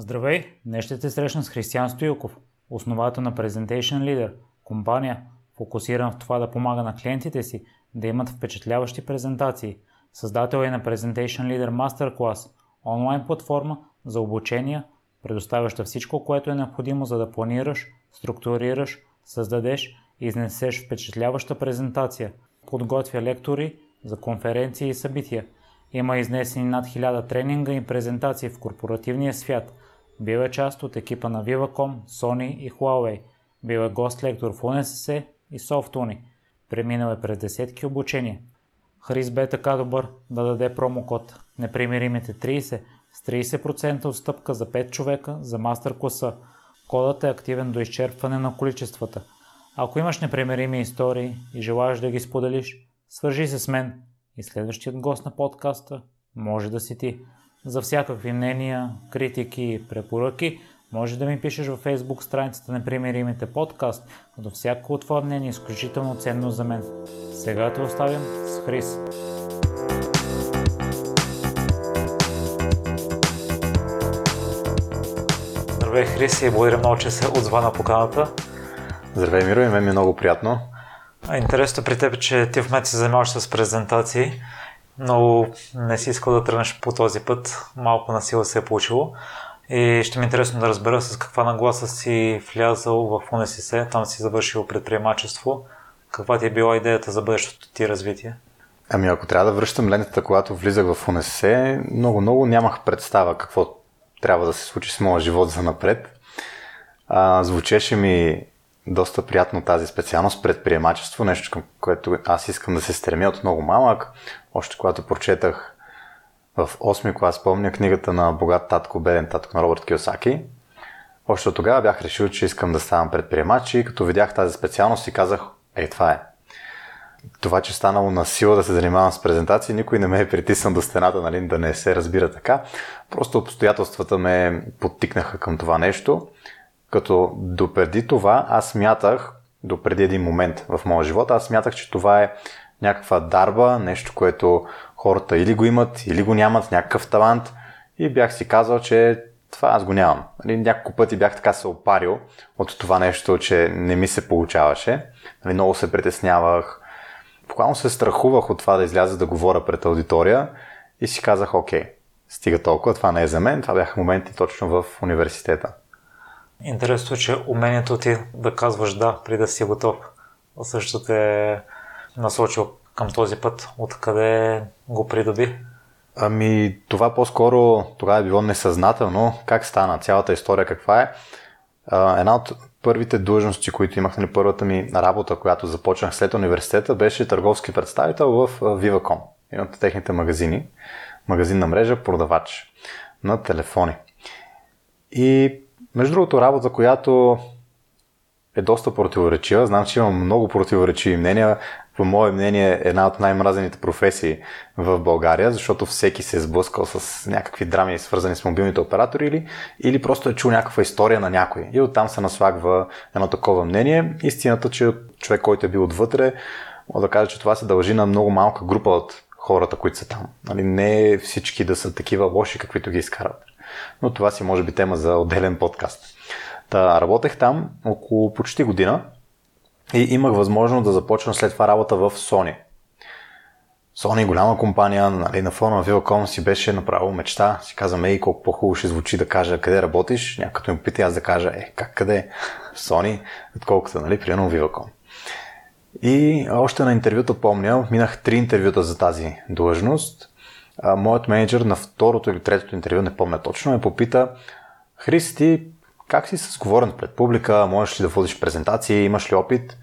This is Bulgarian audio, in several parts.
Здравей! Днес ще те срещна с Християн Стоилков, основател на Presentation Leader, компания, фокусирана в това да помага на клиентите си да имат впечатляващи презентации. Създател е на Presentation Leader Masterclass, онлайн платформа за обучение, предоставяща всичко, което е необходимо за да планираш, структурираш, създадеш и изнесеш впечатляваща презентация. Подготвя лектори за конференции и събития – има изнесени над 1000 тренинга и презентации в корпоративния свят. Бил е част от екипа на Viva.com, Sony и Huawei. Бил е гост-лектор в UNSS и Softuni. Преминал е през десетки обучения. Хрис бе така добър да даде промокод Непримиримите 30 с 30% отстъпка за 5 човека за мастер класа. Кодът е активен до изчерпване на количествата. Ако имаш непримирими истории и желаеш да ги споделиш, свържи се с мен и следващият гост на подкаста може да си ти. За всякакви мнения, критики и препоръки може да ми пишеш във Facebook страницата на Примеримите подкаст, като всяко от твое мнение е изключително ценно за мен. Сега те оставям с Хрис. Здравей, Хрис, и благодаря много, че се отзва на поканата. Здравей, Миро, и мен ми е много приятно. Интересно при теб, че ти в момента се занимаваш с презентации, но не си искал да тръгнеш по този път. Малко на сила се е получило. И ще ми е интересно да разбера с каква нагласа си влязал в УНСС, там си завършил предприемачество. Каква ти е била идеята за бъдещото ти развитие? Ами ако трябва да връщам лентата, когато влизах в УНСС, много-много нямах представа какво трябва да се случи с моя живот за напред. А, звучеше ми доста приятно тази специалност предприемачество, нещо към което аз искам да се стремя от много малък. Още когато прочетах в 8 клас, помня книгата на Богат татко, беден татко на Робърт Киосаки. Още от тогава бях решил, че искам да ставам предприемач и като видях тази специалност си казах, ей, това е. Това, че станало на сила да се занимавам с презентации, никой не ме е притиснал до стената, нали, да не се разбира така. Просто обстоятелствата ме подтикнаха към това нещо. Като допреди това аз смятах, допреди един момент в моя живот, аз смятах, че това е някаква дарба, нещо, което хората или го имат, или го нямат, някакъв талант. И бях си казал, че това аз го нямам. Нали, няколко пъти бях така се опарил от това нещо, че не ми се получаваше. Нали, много се притеснявах. Буквално се страхувах от това да изляза да говоря пред аудитория и си казах, окей, стига толкова, това не е за мен. Това бяха моменти точно в университета. Интересно, че умението ти да казваш да, преди да си готов, също те е насочил към този път. Откъде го придоби? Ами, това по-скоро тогава е било несъзнателно. Как стана? Цялата история каква е? Една от първите длъжности, които имах, нали, първата ми работа, която започнах след университета, беше търговски представител в Viva.com. Един от техните магазини. Магазинна мрежа, продавач на телефони. И между другото, работа, която е доста противоречива. Знам, че имам много противоречиви мнения. По мое мнение е една от най-мразените професии в България, защото всеки се е сблъскал с някакви драми, свързани с мобилните оператори или, или просто е чул някаква история на някой. И оттам се наслагва едно такова мнение. Истината, че човек, който е бил отвътре, мога да кажа, че това се дължи на много малка група от хората, които са там. Нали, не всички да са такива лоши, каквито ги изкарат но това си може би тема за отделен подкаст. Та, работех там около почти година и имах възможност да започна след това работа в Sony. Sony, голяма компания, нали, на фона на Viacom си беше направо мечта. Си казвам, ей, колко по-хубаво ще звучи да кажа къде работиш. Някакъв ме пита аз да кажа, е, как къде? Sony, отколкото, нали, примерно Viacom. И още на интервюта помня, минах три интервюта за тази длъжност а, моят менеджер на второто или третото интервю, не помня точно, ме попита Христи, как си с говорен пред публика, можеш ли да водиш презентации, имаш ли опит?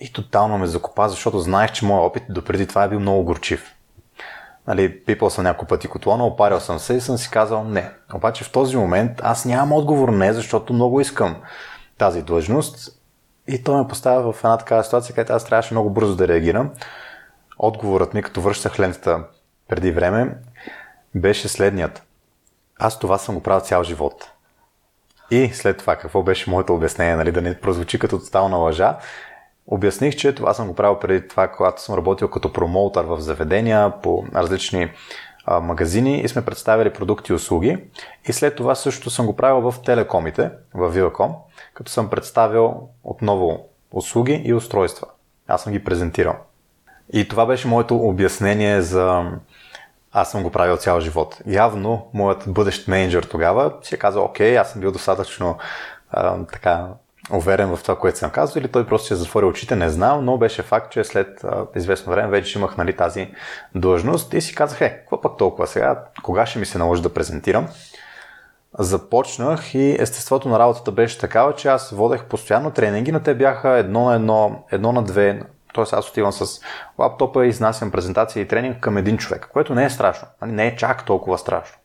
И тотално ме закопа, защото знаех, че моят опит допреди това е бил много горчив. Нали, пипал съм няколко пъти котлона, опарил съм се и съм си казал не. Обаче в този момент аз нямам отговор не, защото много искам тази длъжност. И той ме поставя в една такава ситуация, където аз трябваше много бързо да реагирам. Отговорът ми, като връщах лентата преди време, беше следният. Аз това съм го правил цял живот. И след това, какво беше моето обяснение, нали, да не прозвучи като тотална лъжа, обясних, че това съм го правил преди това, когато съм работил като промоутър в заведения по различни а, магазини и сме представили продукти и услуги. И след това също съм го правил в телекомите, в Viva.com, като съм представил отново услуги и устройства. Аз съм ги презентирал. И това беше моето обяснение за аз съм го правил цял живот. Явно, моят бъдещ менеджер тогава си е казал, окей, аз съм бил достатъчно а, така уверен в това, което съм казал, или той просто си е затворил очите, не знам, но беше факт, че след а, известно време вече имах нали, тази длъжност и си казах, е, какво пък толкова сега, кога ще ми се наложи да презентирам? Започнах и естеството на работата беше такава, че аз водех постоянно тренинги, но те бяха едно на едно, едно на две, т.е. аз отивам с лаптопа и изнасям презентация и тренинг към един човек, което не е страшно, нали, не е чак толкова страшно.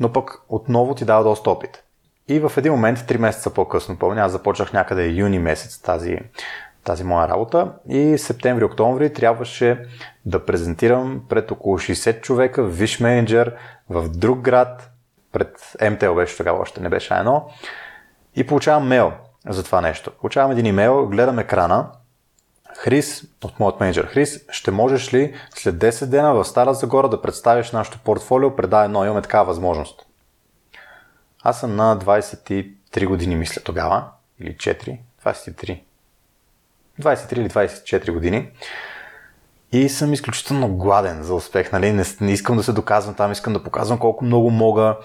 Но пък отново ти дава доста опит. И в един момент, 3 месеца по-късно, помня, аз започнах някъде юни месец тази, тази моя работа и септември-октомври трябваше да презентирам пред около 60 човека, виш менеджер в друг град, пред МТЛ беше тогава, още не беше едно. И получавам мейл за това нещо. Получавам един имейл, гледам екрана. Хрис, от моят менеджер Хрис, ще можеш ли след 10 дена в Стара Загора да представиш нашето портфолио? Предай едно, имаме такава възможност. Аз съм на 23 години, мисля тогава, или 4, 23. 23 или 24 години. И съм изключително гладен за успех. Нали? Не, не искам да се доказвам там, искам да показвам колко много мога.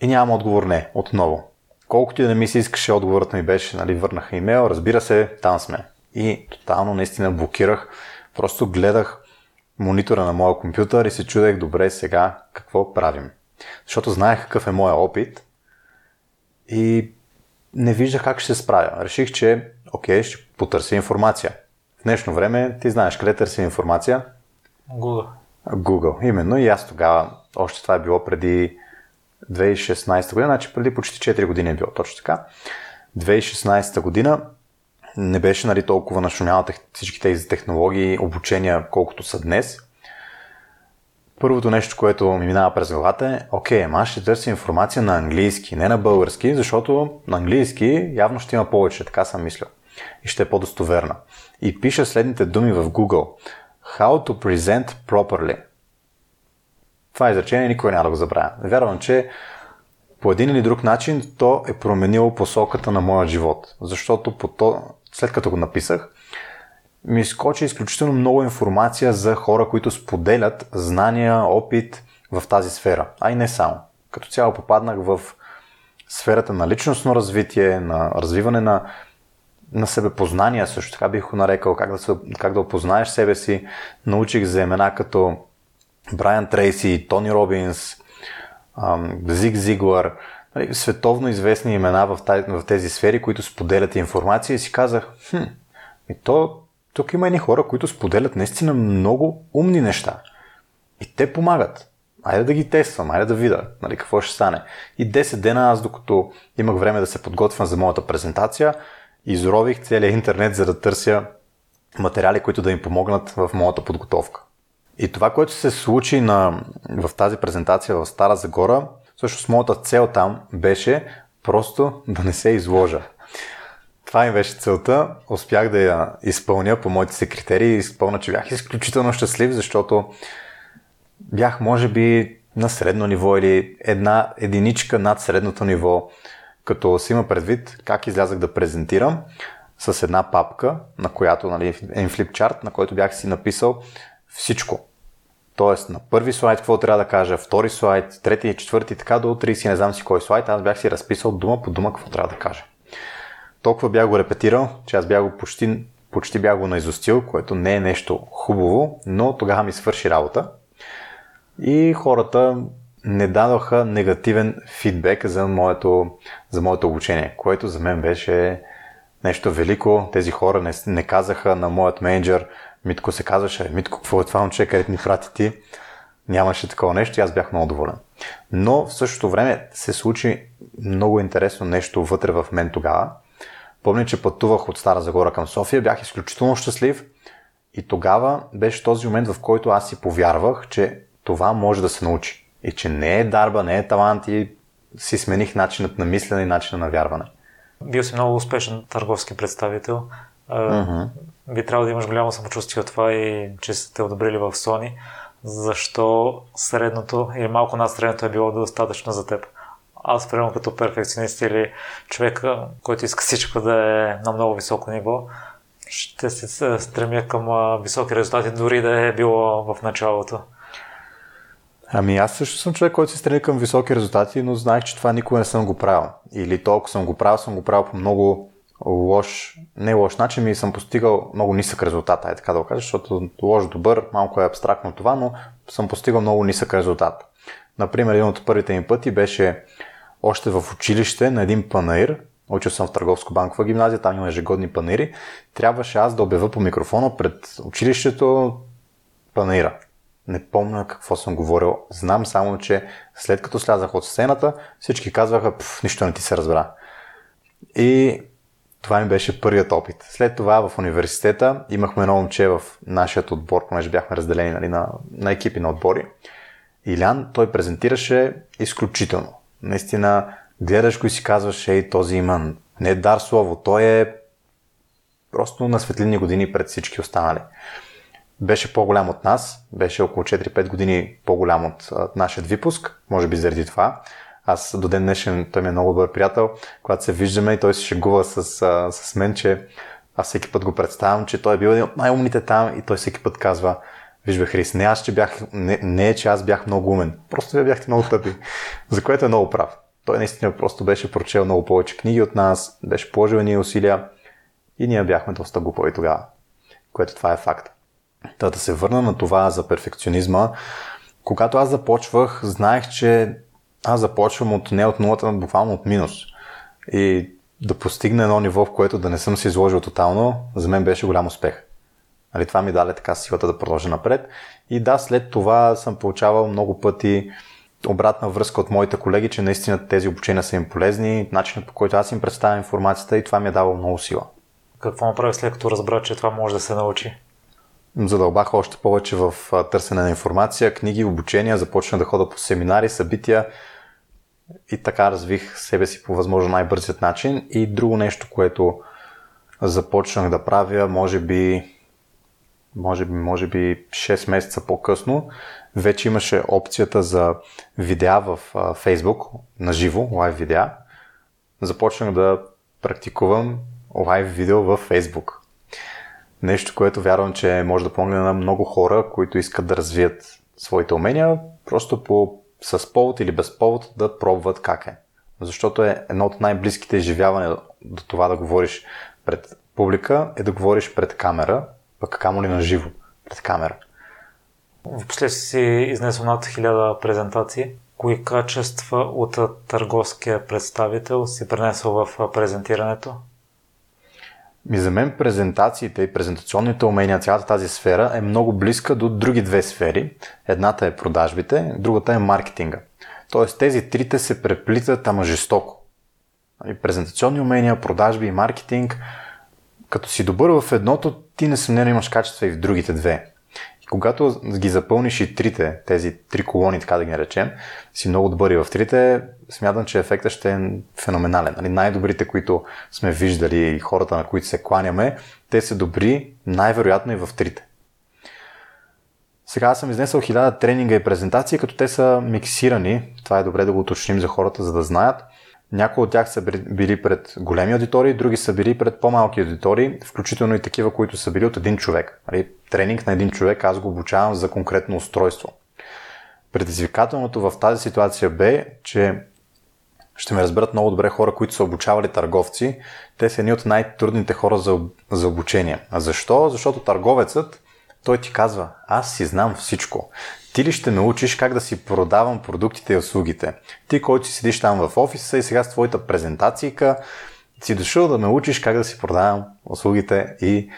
И нямам отговор не, отново. Колкото и да ми се искаше, отговорът ми беше, нали, върнаха имейл, разбира се, там сме. И тотално наистина блокирах. Просто гледах монитора на моя компютър и се чудех, добре, сега какво правим. Защото знаех какъв е моя опит и не виждах как ще се справя. Реших, че окей, ще потърся информация. В днешно време ти знаеш къде търси информация? Google. Google, именно. И аз тогава, още това е било преди 2016 година, значи преди почти 4 години е било точно така. 2016 година не беше нали, толкова нашумяла всички тези технологии, обучения, колкото са днес. Първото нещо, което ми минава през главата е, окей, ама аз ще търся информация на английски, не на български, защото на английски явно ще има повече, така съм мислил. И ще е по-достоверна. И пиша следните думи в Google. How to present properly. Това изречение никой няма да го забравя. Вярвам, че по един или друг начин то е променило посоката на моя живот. Защото по то, след като го написах, ми изкочи изключително много информация за хора, които споделят знания, опит в тази сфера. А и не само. Като цяло попаднах в сферата на личностно развитие, на развиване на, на себепознание, също така бих го нарекал, как да, се, как да опознаеш себе си. Научих за имена като Брайан Трейси, Тони Робинс, Зиг Зиглар, световно известни имена в, в тези сфери, които споделят информация и си казах, хм, и то тук има едни хора, които споделят наистина много умни неща. И те помагат. Айде да ги тествам, айде да видя нали, какво ще стане. И 10 дена аз, докато имах време да се подготвям за моята презентация, изрових целият интернет, за да търся материали, които да им помогнат в моята подготовка. И това, което се случи на, в тази презентация в Стара Загора, всъщност моята цел там беше просто да не се изложа. Това ми беше целта. Успях да я изпълня по моите си критерии. Изпълня, че бях изключително щастлив, защото бях, може би, на средно ниво или една единичка над средното ниво, като си има предвид как излязах да презентирам с една папка, на която, нали, един флипчарт, на който бях си написал всичко. Тоест на първи слайд какво трябва да кажа, втори слайд, трети, четвърти, така до 30, не знам си кой слайд, аз бях си разписал дума по дума какво трябва да кажа толкова бях го репетирал, че аз бях го почти, почти бях го наизустил, което не е нещо хубаво, но тогава ми свърши работа. И хората не дадоха негативен фидбек за моето, за моето обучение, което за мен беше нещо велико. Тези хора не, не казаха на моят менеджер, Митко се казваше, Митко, какво е това момче, където ни прати ти? Нямаше такова нещо и аз бях много доволен. Но в същото време се случи много интересно нещо вътре в мен тогава, Помня, че пътувах от Стара Загора към София, бях изключително щастлив и тогава беше този момент, в който аз си повярвах, че това може да се научи. И че не е дарба, не е талант и си смених начинът на мислене и начина на вярване. Бил си много успешен търговски представител. Uh-huh. Би трябвало да имаш голямо самочувствие от това и че сте одобрили в Sony. защо средното или малко над средното е било достатъчно за теб. Аз, примерно като перфекционист или човек, който иска всичко да е на много високо ниво, ще се стремя към високи резултати, дори да е било в началото. Ами аз също съм човек, който се стреми към високи резултати, но знаех, че това никога не съм го правил. Или толкова съм го правил, съм го правил по много лош, не лош начин, ми съм постигал много нисък резултат, е така да го кажа, защото лош добър, малко е абстрактно това, но съм постигал много нисък резултат. Например, един от първите ми пъти беше още в училище на един панаир, учил съм в търговско-банкова гимназия, там има ежегодни панаири, трябваше аз да обява по микрофона пред училището панаира. Не помня какво съм говорил. Знам само, че след като слязах от сцената, всички казваха, нищо не ти се разбра. И това ми беше първият опит. След това в университета имахме едно момче в нашия отбор, понеже бяхме разделени нали, на, на екипи на отбори. Илян, той презентираше изключително. Наистина, гледаш го и си казваш, ей, този има не дар слово, той е просто на светлини години пред всички останали. Беше по-голям от нас, беше около 4-5 години по-голям от нашия випуск, може би заради това. Аз до ден днешен, той ми е много добър приятел, когато се виждаме и той се шегува с, с мен, че аз всеки път го представям, че той е бил един от най-умните там и той всеки път казва, Виж бе, Хрис, не, аз, че бях, не, не е, че аз бях много умен. Просто вие бяхте много тъпи. За което е много прав. Той наистина просто беше прочел много повече книги от нас, беше положил ни усилия и ние бяхме доста глупави тогава. Което това е факт. Та да се върна на това за перфекционизма. Когато аз започвах, знаех, че аз започвам от не от нулата, буквално от минус. И да постигна едно ниво, в което да не съм се изложил тотално, за мен беше голям успех. Нали, това ми даде така силата да продължа напред. И да, след това съм получавал много пъти обратна връзка от моите колеги, че наистина тези обучения са им полезни, начинът по който аз им представям информацията и това ми е дало много сила. Какво направи след като разбра, че това може да се научи? Задълбах още повече в търсене на информация, книги, обучения, започнах да хода по семинари, събития и така развих себе си по възможно най-бързият начин. И друго нещо, което започнах да правя, може би може би, може би 6 месеца по-късно, вече имаше опцията за видеа в Facebook, на живо, лайв видеа. Започнах да практикувам лайв видео в Facebook. Нещо, което вярвам, че може да помогне на много хора, които искат да развият своите умения, просто по, с повод или без повод да пробват как е. Защото е едно от най-близките изживявания до това да говориш пред публика, е да говориш пред камера, пък камо ли на живо, пред камера. Впоследствие си изнесъл над хиляда презентации. Кои качества от търговския представител си пренесъл в презентирането? Ми за мен презентациите и презентационните умения, цялата тази сфера е много близка до други две сфери. Едната е продажбите, другата е маркетинга. Тоест тези трите се преплитат, ама жестоко. Нали, презентационни умения, продажби и маркетинг – като си добър в едното, ти несъмнено имаш качества и в другите две. И когато ги запълниш и трите, тези три колони, така да ги наречем, си много добър и в трите, смятам, че ефектът ще е феноменален. Нали, най-добрите, които сме виждали, хората, на които се кланяме, те са добри най-вероятно и в трите. Сега аз съм изнесъл хиляда тренинга и презентации, като те са миксирани. Това е добре да го уточним за хората, за да знаят. Някои от тях са били пред големи аудитории, други са били пред по-малки аудитории, включително и такива, които са били от един човек. Нали, тренинг на един човек аз го обучавам за конкретно устройство. Предизвикателното в тази ситуация бе, че ще ме разберат много добре хора, които са обучавали търговци. Те са едни от най-трудните хора за, за обучение. А защо? Защото търговецът, той ти казва, аз си знам всичко. Ти ли ще научиш как да си продавам продуктите и услугите? Ти, който си седиш там в офиса и сега с твоята презентацийка, си дошъл да ме учиш как да си продавам услугите и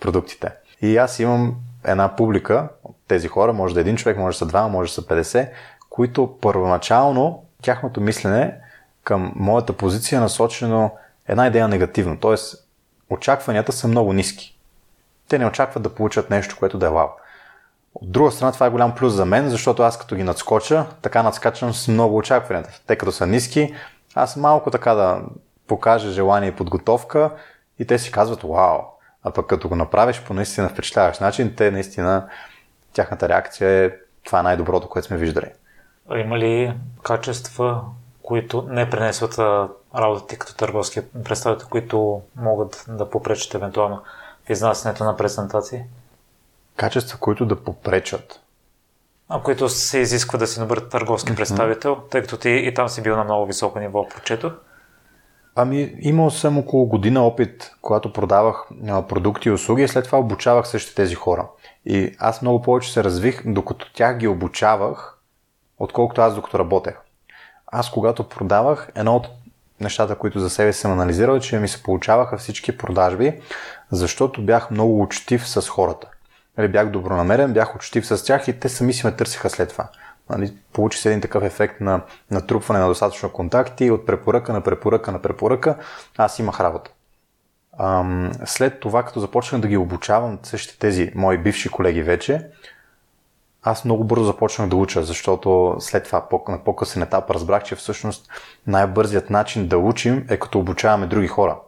продуктите. И аз имам една публика тези хора, може да е един човек, може да са два, може да са 50, които първоначално тяхното мислене към моята позиция е насочено една идея негативно. т.е. очакванията са много ниски. Те не очакват да получат нещо, което да е вау. От друга страна, това е голям плюс за мен, защото аз като ги надскоча, така надскачам с много очакванията. Те като са ниски, аз малко така да покажа желание и подготовка и те си казват вау. А пък като го направиш по наистина впечатляващ начин, те наистина, тяхната реакция е това е най-доброто, което сме виждали. А има ли качества, които не пренесват работата ти като търговски представител, които могат да попречат евентуално в изнасянето на презентации? Качества, които да попречат? А които се изисква да си добър търговски mm-hmm. представител, тъй като ти и там си бил на много високо ниво, прочето. Ами, имал съм около година опит, когато продавах а, продукти и услуги и след това обучавах същите тези хора. И аз много повече се развих, докато тях ги обучавах, отколкото аз докато работех. Аз когато продавах, едно от нещата, които за себе съм анализирал, е, че ми се получаваха всички продажби, защото бях много учтив с хората. Нали, бях добронамерен, бях учтив с тях и те сами си ме търсиха след това. Нали, получи се един такъв ефект на натрупване на достатъчно контакти, от препоръка на препоръка на препоръка, аз имах работа. Ам, след това, като започнах да ги обучавам същите тези мои бивши колеги вече, аз много бързо започнах да уча, защото след това на по-късен етап разбрах, че всъщност най-бързият начин да учим е като обучаваме други хора.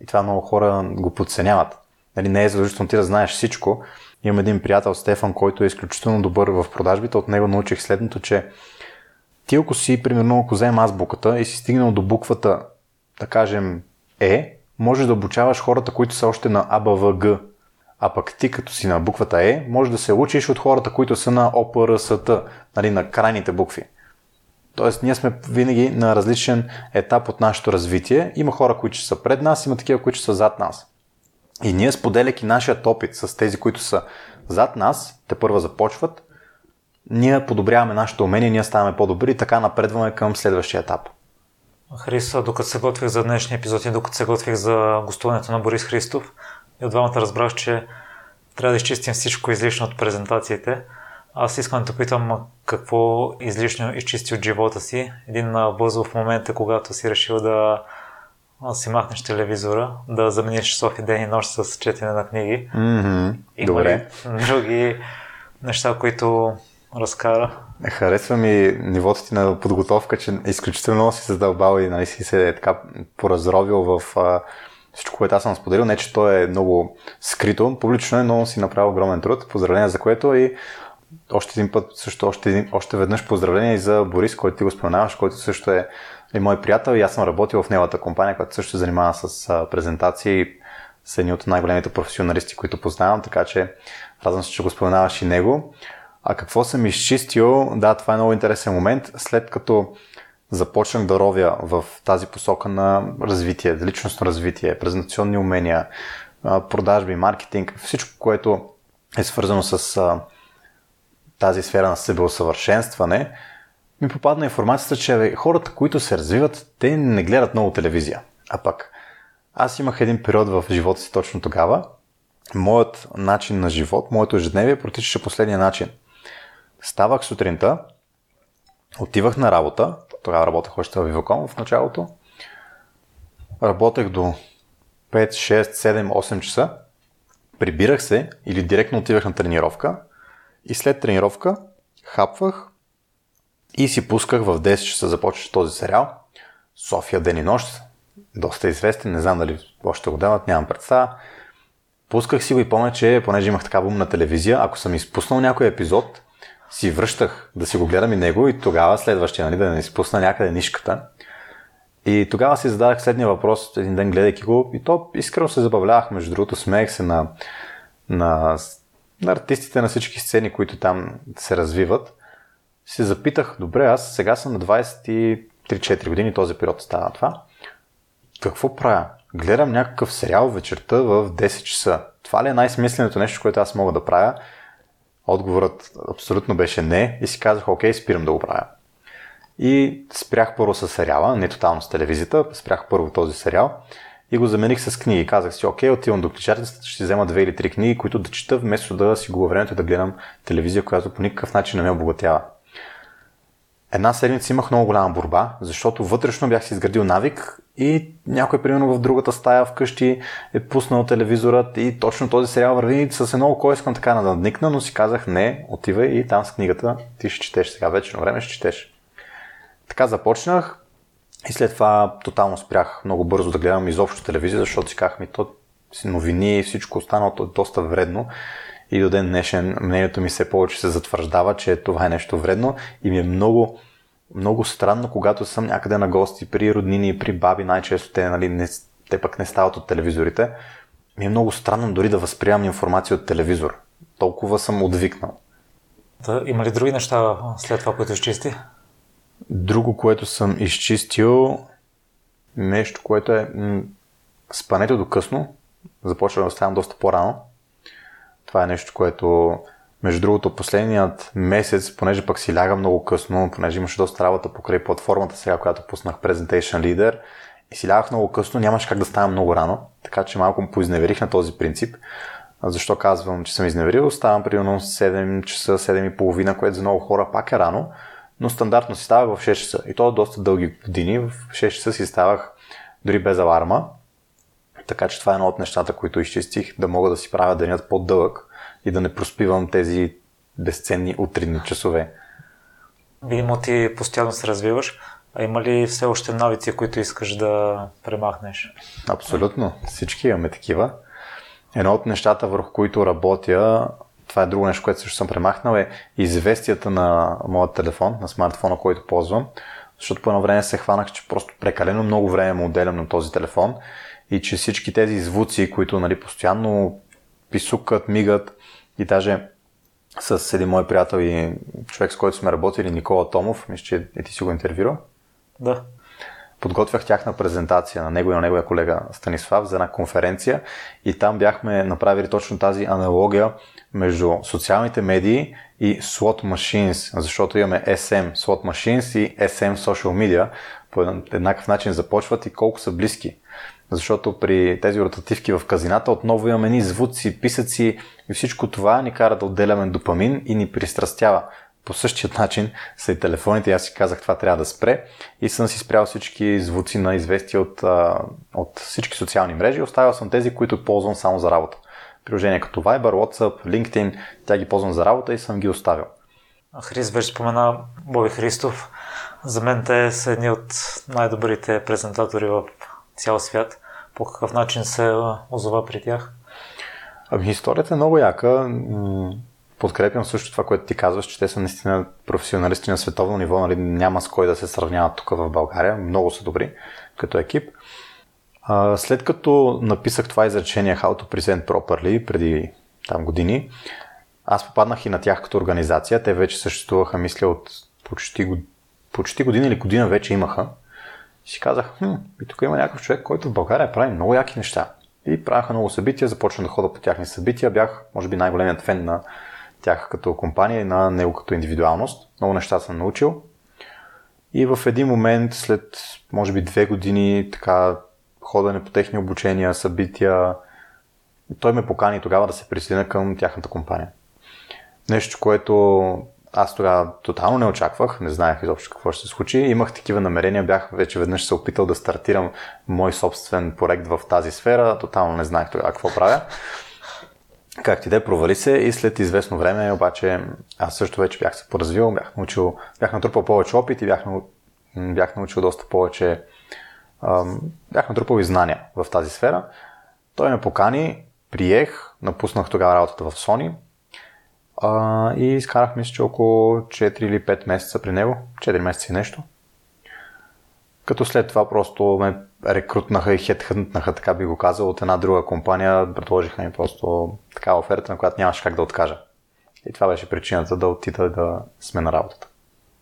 И това много хора го подценяват. Нали, не е задължително ти да знаеш всичко. Имам един приятел Стефан, който е изключително добър в продажбите. От него научих следното, че ти ако си, примерно, ако вземем азбуката и си стигнал до буквата, да кажем, Е, можеш да обучаваш хората, които са още на АБВГ. А пък ти като си на буквата Е, може да се учиш от хората, които са на ОПРСТ, нали, на крайните букви. Тоест, ние сме винаги на различен етап от нашето развитие. Има хора, които са пред нас, има такива, които са зад нас. И ние, споделяйки нашият опит с тези, които са зад нас, те първа започват, ние подобряваме нашето умение, ние ставаме по-добри и така напредваме към следващия етап. Хриса, докато се готвих за днешния епизод и докато се готвих за гостуването на Борис Христов, и от двамата разбрах, че трябва да изчистим всичко излишно от презентациите. Аз искам да питам какво излишно изчисти от живота си. Един възлов момент е когато си решил да си махнеш телевизора, да замениш Софи ден и нощ с четене на книги. Mm-hmm. Има Добре. други неща, които разкара? Харесва ми нивото ти на подготовка, че изключително много си задълбал и нали, си се е така поразровил в а, всичко, което аз съм споделил. Не, че то е много скрито, публично е, но си направил огромен труд. Поздравления за което и още един път, също още, един, още веднъж поздравления и за Борис, който ти го споменаваш, който също е и мой приятел и аз съм работил в неговата компания, която също се занимава с а, презентации са едни от най-големите професионалисти, които познавам, така че радвам се, че го споменаваш и него. А какво съм изчистил? Да, това е много интересен момент. След като започнах да ровя в тази посока на развитие, личностно развитие, презентационни умения, продажби, маркетинг, всичко, което е свързано с тази сфера на себеусъвършенстване, ми попадна информацията, че хората, които се развиват, те не гледат много телевизия. А пък аз имах един период в живота си точно тогава. Моят начин на живот, моето ежедневие протичаше последния начин. Ставах сутринта, отивах на работа, тогава работех още в Виваком в началото, работех до 5, 6, 7, 8 часа, прибирах се или директно отивах на тренировка и след тренировка хапвах, и си пусках в 10 часа започваше този сериал. София ден и нощ. Доста известен, не знам дали още го дават, нямам представа. Пусках си го и помня, че понеже имах такава умна телевизия, ако съм изпуснал някой епизод, си връщах да си го гледам и него и тогава следващия, нали, да не изпусна някъде нишката. И тогава си зададах следния въпрос, един ден гледайки го, и то искрено се забавлявах, между другото, смеех се на, на, на артистите на всички сцени, които там се развиват се запитах, добре, аз сега съм на 23-4 години, този период става това. Какво правя? Гледам някакъв сериал вечерта в 10 часа. Това ли е най-смисленото нещо, което аз мога да правя? Отговорът абсолютно беше не и си казах, окей, спирам да го правя. И спрях първо с сериала, не тотално с телевизията, спрях първо този сериал и го замених с книги. Казах си, окей, отивам до книжарницата, ще взема две или три книги, които да чета, вместо да си губя времето да гледам телевизия, която по никакъв начин не ме обогатява. Една седмица имах много голяма борба, защото вътрешно бях си изградил навик и някой, примерно в другата стая вкъщи е пуснал телевизорът и точно този сериал върви с едно око искам така да надникна, но си казах не, отивай и там с книгата ти ще четеш сега вече на време, ще четеш. Така започнах и след това тотално спрях много бързо да гледам изобщо телевизия, защото си казах ми то новини и всичко останало е доста вредно и до ден днешен мнението ми все повече се затвърждава, че това е нещо вредно и ми е много, много странно, когато съм някъде на гости при роднини, при баби, най-често те, нали, не, те пък не стават от телевизорите. Ми е много странно дори да възприемам информация от телевизор. Толкова съм отвикнал. Да, има ли други неща след това, което изчисти? Друго, което съм изчистил, нещо, което е м- спането до късно. Започва да оставям доста по-рано. Това е нещо, което между другото, последният месец, понеже пък си ляга много късно, понеже имаше доста работа покрай платформата сега, която пуснах Presentation Leader, и си лягах много късно, нямаше как да стана много рано, така че малко поизневерих на този принцип. Защо казвам, че съм изневерил? Ставам примерно 7 часа, 7 и половина, което за много хора пак е рано, но стандартно си ставах в 6 часа. И то е доста дълги години. В 6 часа си ставах дори без аларма. Така че това е едно от нещата, които изчистих, да мога да си правя денят по-дълъг и да не проспивам тези безценни утринни часове. Видимо ти постоянно се развиваш. А има ли все още навици, които искаш да премахнеш? Абсолютно. Всички имаме такива. Едно от нещата, върху които работя, това е друго нещо, което също съм премахнал, е известията на моят телефон, на смартфона, който ползвам. Защото по едно време се хванах, че просто прекалено много време му отделям на този телефон и че всички тези звуци, които нали, постоянно писукат, мигат и даже с един мой приятел и човек, с който сме работили, Никола Томов, мисля, че е ти си го интервюрал. Да. Подготвях тяхна презентация на него и на неговия колега Станислав за една конференция и там бяхме направили точно тази аналогия между социалните медии и slot machines, защото имаме SM slot machines и SM social media по еднакъв начин започват и колко са близки. Защото при тези ротативки в казината отново имаме ни звуци, писъци и всичко това ни кара да отделяме допамин и ни пристрастява. По същия начин са и телефоните. Аз си казах, това трябва да спре. И съм си спрял всички звуци на известия от, от всички социални мрежи. Оставил съм тези, които ползвам само за работа. Приложения като Viber, WhatsApp, LinkedIn, тя ги ползвам за работа и съм ги оставил. Хрис вече спомена Боби Христов. За мен те са едни от най-добрите презентатори в цял свят. По какъв начин се озова при тях? Ами историята е много яка. Подкрепям също това, което ти казваш, че те са наистина професионалисти на световно ниво. Нали? Няма с кой да се сравняват тук в България. Много са добри като екип. След като написах това изречение How to Present Properly преди там години, аз попаднах и на тях като организация. Те вече съществуваха, мисля, от почти, почти година или година вече имаха. Си казах, хм, и тук има някакъв човек, който в България прави много яки неща. И правяха много събития, започнах да хода по тяхни събития. Бях, може би, най-големият фен на тях като компания и на него като индивидуалност. Много неща съм научил. И в един момент, след може би две години така ходене по техни обучения, събития, той ме покани тогава да се присъединя към тяхната компания. Нещо, което аз тогава тотално не очаквах, не знаех изобщо какво ще се случи. Имах такива намерения, бях вече веднъж се опитал да стартирам мой собствен проект в тази сфера, тотално не знаех тогава какво правя. Как ти да провали се и след известно време, обаче аз също вече бях се поразвил, бях научил, бях натрупал повече опит и бях, бях научил доста повече, бях натрупал и знания в тази сфера. Той ме покани, приех, напуснах тогава работата в Sony а, и изкарах мисля, че около 4 или 5 месеца при него, 4 месеца и нещо. Като след това просто ме рекрутнаха и хедхънтнаха, така би го казал, от една друга компания. Предложиха ми просто такава оферта, на която нямаше как да откажа. И това беше причината да отида да сме на работата.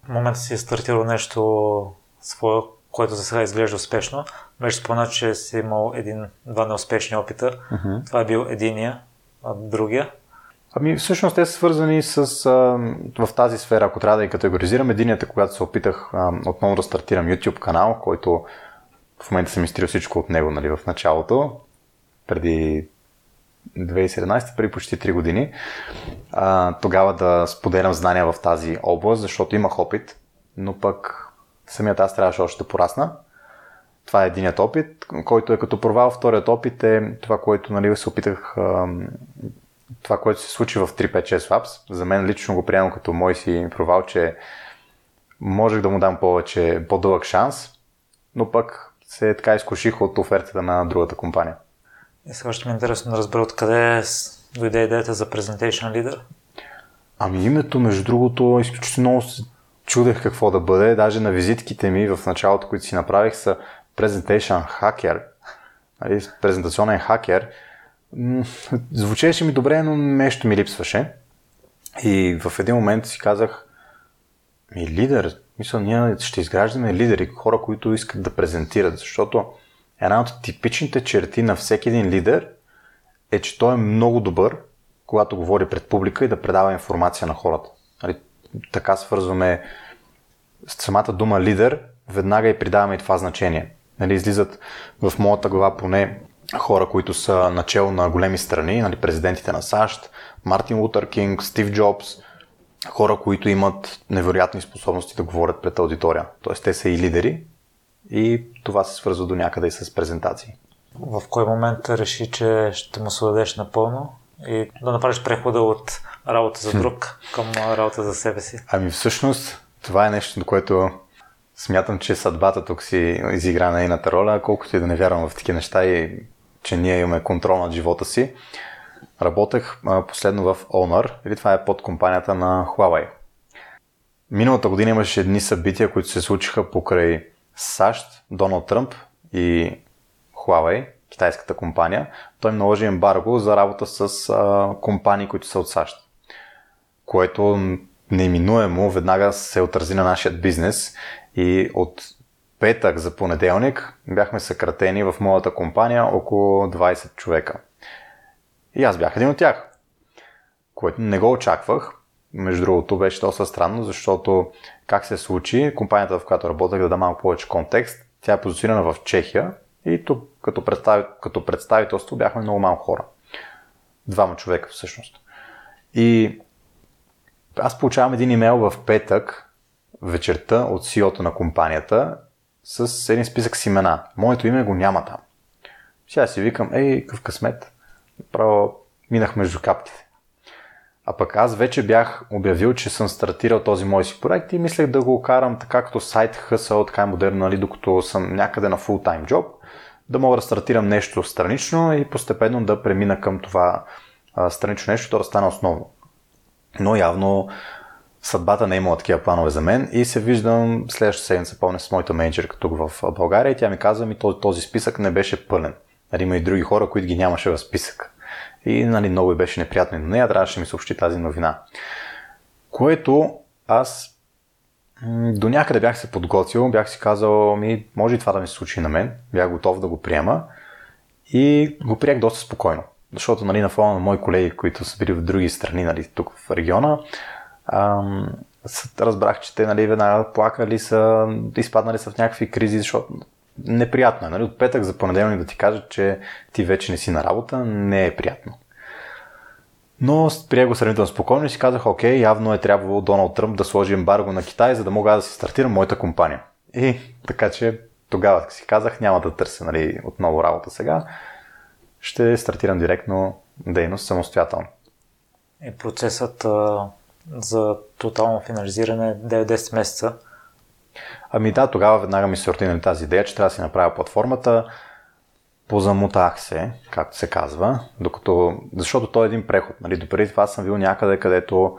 В момента си е стартирал нещо свое, което за сега изглежда успешно. Беше спомена, че си имал един-два неуспешни опита. Uh-huh. Това е бил единия, а другия. Ами всъщност те са свързани с а, в тази сфера, ако трябва да ги категоризирам. Единият е когато се опитах а, отново да стартирам YouTube канал, който в момента съм изтрил всичко от него нали, в началото, преди 2017, преди почти 3 години. А, тогава да споделям знания в тази област, защото имах опит, но пък самият аз трябваше още да порасна. Това е единият опит, който е като провал. Вторият опит е това, което нали, се опитах това, което се случи в 356 Labs, за мен лично го приемам като мой си провал, че можех да му дам повече, по-дълъг шанс, но пък се така изкуших от офертата на другата компания. И сега ще ми е интересно да разбера откъде дойде идеята за Presentation Leader? Ами името, между другото, изключително се чудех какво да бъде. Даже на визитките ми в началото, които си направих, са Presentation Hacker, нали, презентационен хакер. Звучеше ми добре, но нещо ми липсваше. И в един момент си казах, ми лидер, мисля, ние ще изграждаме лидери, хора, които искат да презентират, защото една от типичните черти на всеки един лидер е, че той е много добър, когато говори пред публика и да предава информация на хората. Нали, така свързваме с самата дума лидер, веднага и придаваме и това значение. Нали, излизат в моята глава поне хора, които са начало на големи страни, нали, президентите на САЩ, Мартин Лутър Кинг, Стив Джобс, хора, които имат невероятни способности да говорят пред аудитория. Тоест те са и лидери и това се свързва до някъде и с презентации. В кой момент реши, че ще му се дадеш напълно и да направиш прехода от работа за друг към работа за себе си? Ами всъщност това е нещо, до което смятам, че съдбата тук си изигра нейната роля, колкото и да не вярвам в такива неща и че ние имаме контрол над живота си. Работех последно в Honor, или това е под компанията на Huawei. Миналата година имаше едни събития, които се случиха покрай САЩ, Доналд Тръмп и Huawei, китайската компания. Той наложи ембарго за работа с а, компании, които са от САЩ. Което неминуемо веднага се отрази на нашия бизнес и от петък за понеделник бяхме съкратени в моята компания около 20 човека. И аз бях един от тях, което не го очаквах. Между другото беше доста странно, защото как се случи, компанията, в която работех, да дам малко повече контекст, тя е позиционирана в Чехия и тук като, представ... като представителство бяхме много малко хора. Двама човека всъщност. И аз получавам един имейл в петък вечерта от CEO-то на компанията с един списък с имена. Моето име го няма там. Сега си викам, ей, какъв късмет. Право минах между капките. А пък аз вече бях обявил, че съм стартирал този мой си проект и мислех да го карам така като сайт хъсъл, така е модерно, нали, докато съм някъде на time job, да мога да стартирам нещо странично и постепенно да премина към това а, странично нещо, то да стане основно. Но явно съдбата не е имала такива планове за мен и се виждам следващата седмица, помня с моята менеджерка тук в България и тя ми каза, ми този, този списък не беше пълен. Нали, има и други хора, които ги нямаше в списък. И нали, много и беше неприятно на нея, трябваше ми съобщи тази новина. Което аз до някъде бях се подготвил, бях си казал, ми, може и това да ми се случи на мен, бях готов да го приема и го приех доста спокойно. Защото нали, на фона на мои колеги, които са били в други страни, нали, тук в региона, ам, разбрах, че те нали, веднага плакали са, изпаднали са в някакви кризи, защото неприятно е. Нали? От петък за понеделник да ти кажат, че ти вече не си на работа, не е приятно. Но приех го сравнително спокойно и си казах, окей, явно е трябвало Доналд Тръмп да сложи ембарго на Китай, за да мога да си стартирам моята компания. И така че тогава си казах, няма да търся нали, отново работа сега. Ще стартирам директно дейност самостоятелно. И процесът за тотално финализиране 9-10 месеца Ами да, тогава веднага ми се ординали тази идея, че трябва да си направя платформата. Позамотах се, както се казва, докато, защото той е един преход. Нали? Допреди това съм бил някъде, където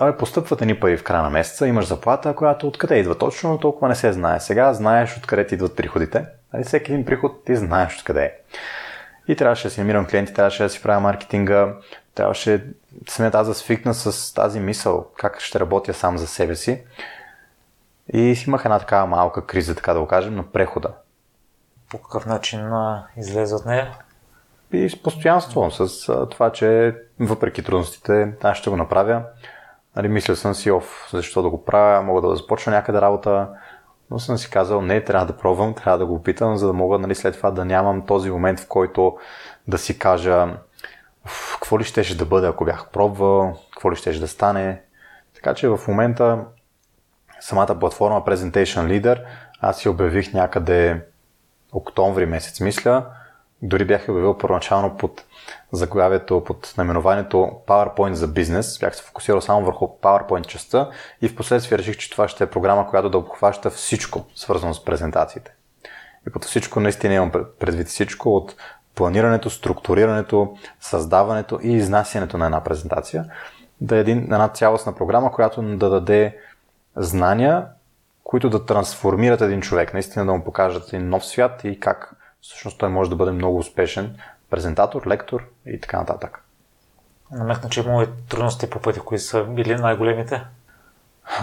Абе, постъпват ни пари в края на месеца, имаш заплата, която откъде идва точно, но толкова не се знае. Сега знаеш откъде ти идват приходите. Нали, всеки един приход ти знаеш откъде е. И трябваше да си намирам клиенти, трябваше да си правя маркетинга, трябваше самият аз да свикна с тази мисъл, как ще работя сам за себе си. И имах една такава малка криза, така да го кажем, на прехода. По какъв начин излезе от нея? И с постоянство, с а, това, че въпреки трудностите, аз ще го направя. Нали, мисля съм си, оф, защо да го правя, мога да започна някъде работа, но съм си казал, не, трябва да пробвам, трябва да го опитам, за да мога нали, след това да нямам този момент, в който да си кажа, какво ли щеше да бъде, ако бях пробвал, какво ли щеше да стане. Така че в момента самата платформа Presentation Leader аз си обявих някъде октомври месец, мисля. Дори бях обявил първоначално под заглавието, под наименованието PowerPoint за бизнес. Бях се фокусирал само върху PowerPoint частта и в последствие реших, че това ще е програма, която да обхваща всичко, свързано с презентациите. И под всичко наистина имам предвид всичко от планирането, структурирането, създаването и изнасянето на една презентация. Да е един, една цялостна програма, която да даде знания, които да трансформират един човек, наистина да му покажат един нов свят и как всъщност той може да бъде много успешен презентатор, лектор и така нататък. Намекна, че има и трудности по пъти, кои са били най-големите?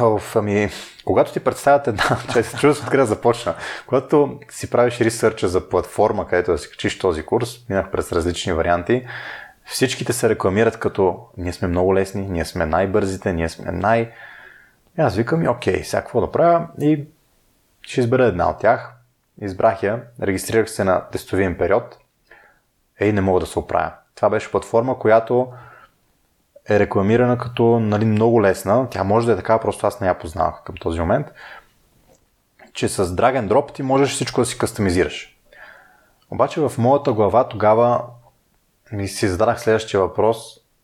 Оф, ами, когато ти представят една, че се чудо откъде започна. Когато си правиш ресърча за платформа, където да си качиш този курс, минах през различни варианти, всичките се рекламират като ние сме много лесни, ние сме най-бързите, ние сме най- и аз викам и окей, сега какво да правя и ще избера една от тях. Избрах я, регистрирах се на тестовия период. Ей, не мога да се оправя. Това беше платформа, която е рекламирана като нали, много лесна. Тя може да е така, просто аз не я познавах към този момент. Че с drag and drop ти можеш всичко да си кастомизираш. Обаче в моята глава тогава ми си зададах следващия въпрос.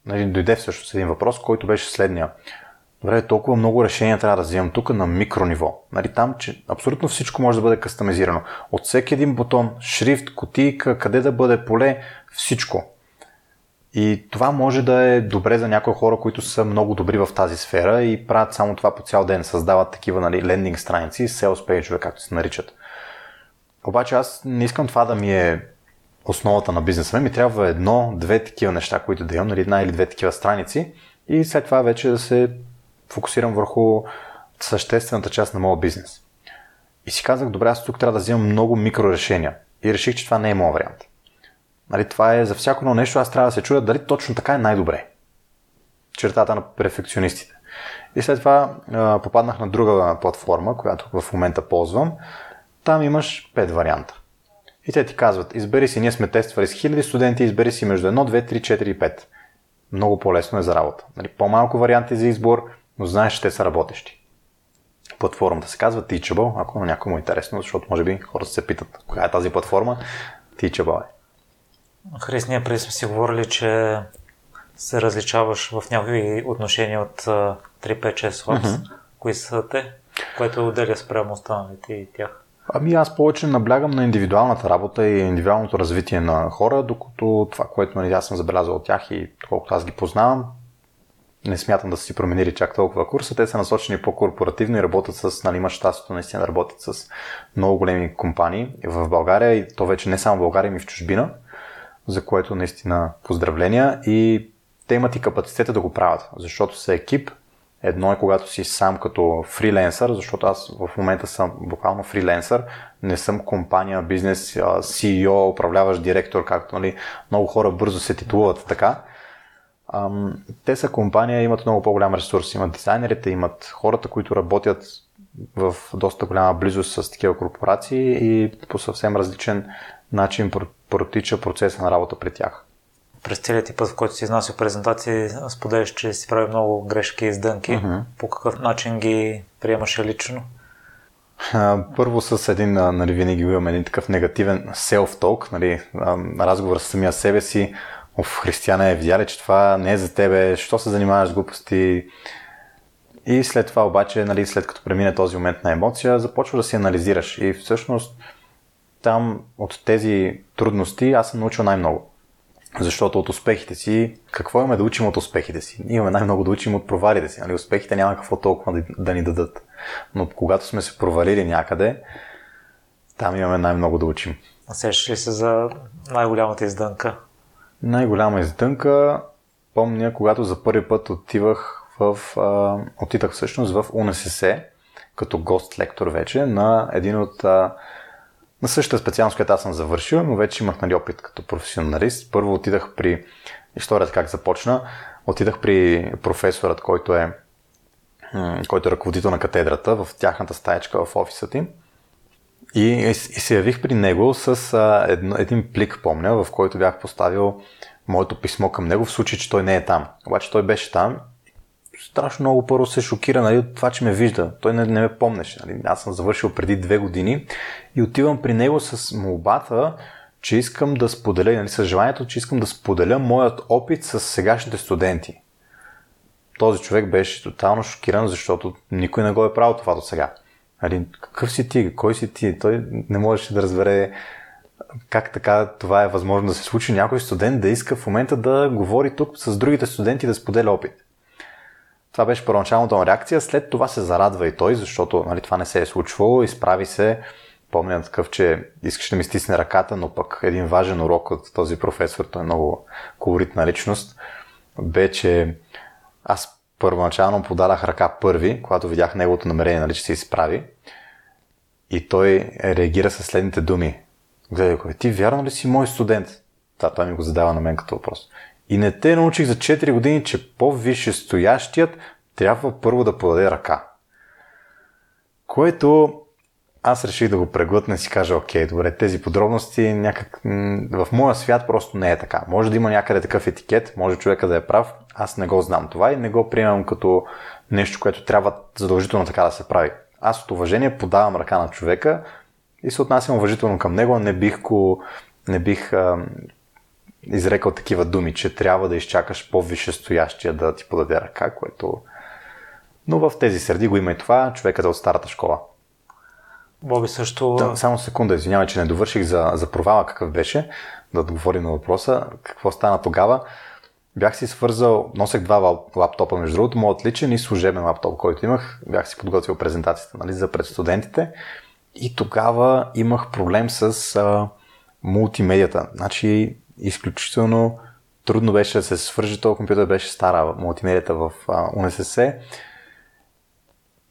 Нали, дойде всъщност един въпрос, който беше следния. Добре, толкова много решения трябва да вземам тук на микрониво. Нали, там, че абсолютно всичко може да бъде кастомизирано. От всеки един бутон, шрифт, кутийка, къде да бъде поле, всичко. И това може да е добре за някои хора, които са много добри в тази сфера и правят само това по цял ден, създават такива нали, лендинг страници, sales page, както се наричат. Обаче аз не искам това да ми е основата на бизнеса. Ми трябва едно, две такива неща, които да имам, нали, една или две такива страници и след това вече да се фокусирам върху съществената част на моят бизнес. И си казах, добре, аз тук трябва да взимам много микрорешения. И реших, че това не е моят вариант. Нали, това е за всяко едно нещо, аз трябва да се чудя дали точно така е най-добре. Чертата на перфекционистите. И след това а, попаднах на друга платформа, която в момента ползвам. Там имаш 5 варианта. И те ти казват, избери си, ние сме тествали с хиляди студенти, избери си между 1, 2, 3, 4 и 5. Много по-лесно е за работа. Нали, по-малко варианти за избор, но знаеш, че те са работещи. Платформата се казва Teachable, ако на някой му е интересно, защото може би хората се питат, коя е тази платформа. Teachable е. Хрис, ние преди сме си говорили, че се различаваш в някакви отношения от 3-5-6 Labs. Mm-hmm. Кои са те? Което отделя спрямо останалите и тях? Ами аз повече наблягам на индивидуалната работа и индивидуалното развитие на хора, докато това, което нали, аз съм забелязал от тях и колкото аз ги познавам, не смятам да са си променили чак толкова курса. Те са насочени по-корпоративно и работят с, нали, имат щастието наистина да работят с много големи компании в България и то вече не само в България, ами в чужбина, за което наистина поздравления и те имат и капацитета да го правят, защото са екип. Едно е когато си сам като фриленсър, защото аз в момента съм буквално фриленсър, не съм компания, бизнес, CEO, управляващ директор, както нали, много хора бързо се титулуват така те са компания, имат много по-голям ресурс. Имат дизайнерите, имат хората, които работят в доста голяма близост с такива корпорации и по съвсем различен начин протича процеса на работа при тях. През целият ти път, в който си изнасял презентации, споделяш, че си прави много грешки и издънки. Uh-huh. По какъв начин ги приемаше лично? Първо с един, нали, винаги имам един такъв негативен self-talk, нали, разговор с самия себе си, Оф, християна е видяли, че това не е за тебе, що се занимаваш с глупости. И след това обаче, нали, след като премине този момент на емоция, започва да си анализираш. И всъщност там от тези трудности аз съм научил най-много. Защото от успехите си, какво имаме да учим от успехите си? Ние имаме най-много да учим от провалите си. Нали? Успехите няма какво толкова да, да ни дадат. Но когато сме се провалили някъде, там имаме най-много да учим. А сещаш ли се за най-голямата издънка? Най-голяма издънка, помня, когато за първи път отивах в, а, отидах всъщност в УНСС, като гост-лектор вече, на един от а, на същата специалност, която аз съм завършил, но вече имах нали, опит като професионалист. Първо отидах при историята как започна. Отидах при професорът, който е, който е ръководител на катедрата в тяхната стаечка в офиса ти. И, и се явих при него с а, едно, един плик, помня, в който бях поставил моето писмо към него, в случай, че той не е там. Обаче той беше там. Страшно много първо се шокира нали, от това, че ме вижда. Той не, не ме помнеше. Нали. Аз съм завършил преди две години и отивам при него с молбата, че искам да споделя, нали, с желанието, че искам да споделя моят опит с сегашните студенти. Този човек беше тотално шокиран, защото никой не го е правил това до сега. Али, какъв си ти? Кой си ти? Той не можеше да разбере как така това е възможно да се случи някой студент да иска в момента да говори тук с другите студенти да споделя опит. Това беше първоначалната му реакция, след това се зарадва и той, защото нали, това не се е случвало, изправи се, помня такъв, че искаше да ми стисне ръката, но пък един важен урок от този професор, той е много колоритна личност, бе, че аз първоначално подадах ръка първи, когато видях неговото намерение, нали, че се изправи. И той реагира със следните думи. Гледай, ти вярно ли си мой студент? Да, той ми го задава на мен като въпрос. И не те научих за 4 години, че по-висше стоящият трябва първо да подаде ръка. Което аз реших да го преглътна и си кажа, окей, добре, тези подробности някак в моя свят просто не е така. Може да има някъде такъв етикет, може човека да е прав, аз не го знам това и не го приемам като нещо, което трябва задължително така да се прави. Аз от уважение подавам ръка на човека и се отнасям уважително към него, не бих, го, не бих а, изрекал такива думи, че трябва да изчакаш по-висше стоящия да ти подаде ръка, което... Но в тези среди го има и това, човекът е от старата школа. Боби също... Да, само секунда, извинявай, че не довърших за, за провала какъв беше, да отговорим на въпроса. Какво стана тогава? Бях си свързал, носех два лаптопа, между другото, моят личен и служебен лаптоп, който имах. Бях си подготвил презентацията нали, за пред студентите. И тогава имах проблем с а, мултимедията. Значи, изключително трудно беше да се свържи, този компютър беше стара мултимедията в УНСС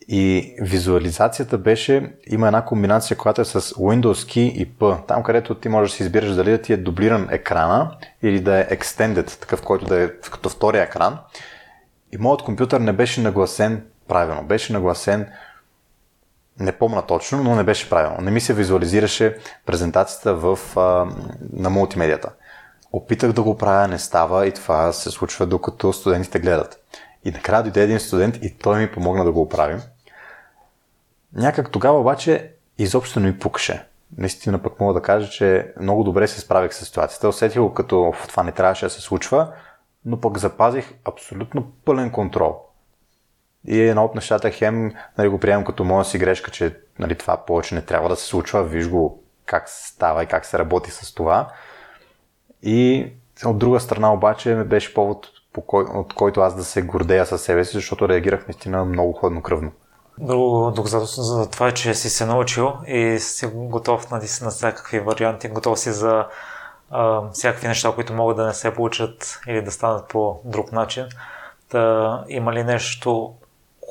и визуализацията беше, има една комбинация, която е с Windows Key и P. Там, където ти можеш да си избираш дали да ти е дублиран екрана или да е extended, такъв, който да е като втория екран. И моят компютър не беше нагласен правилно. Беше нагласен, не помна точно, но не беше правилно. Не ми се визуализираше презентацията в, а, на мултимедията. Опитах да го правя, не става и това се случва докато студентите гледат. И накрая дойде един студент и той ми помогна да го оправим. Някак тогава обаче изобщо не ми пукаше. Наистина пък мога да кажа, че много добре се справих с ситуацията. Усетих го като това не трябваше да се случва, но пък запазих абсолютно пълен контрол. И едно от нещата хем нали, го приемам като моя си грешка, че нали, това повече не трябва да се случва. Виж го как става и как се работи с това. И от друга страна обаче ме беше повод, от който аз да се гордея със себе си, защото реагирах наистина много хладнокръвно. Друго доказателство за това че си се научил и си готов нали, на всякакви варианти, готов си за а, всякакви неща, които могат да не се получат или да станат по друг начин. Та, има ли нещо,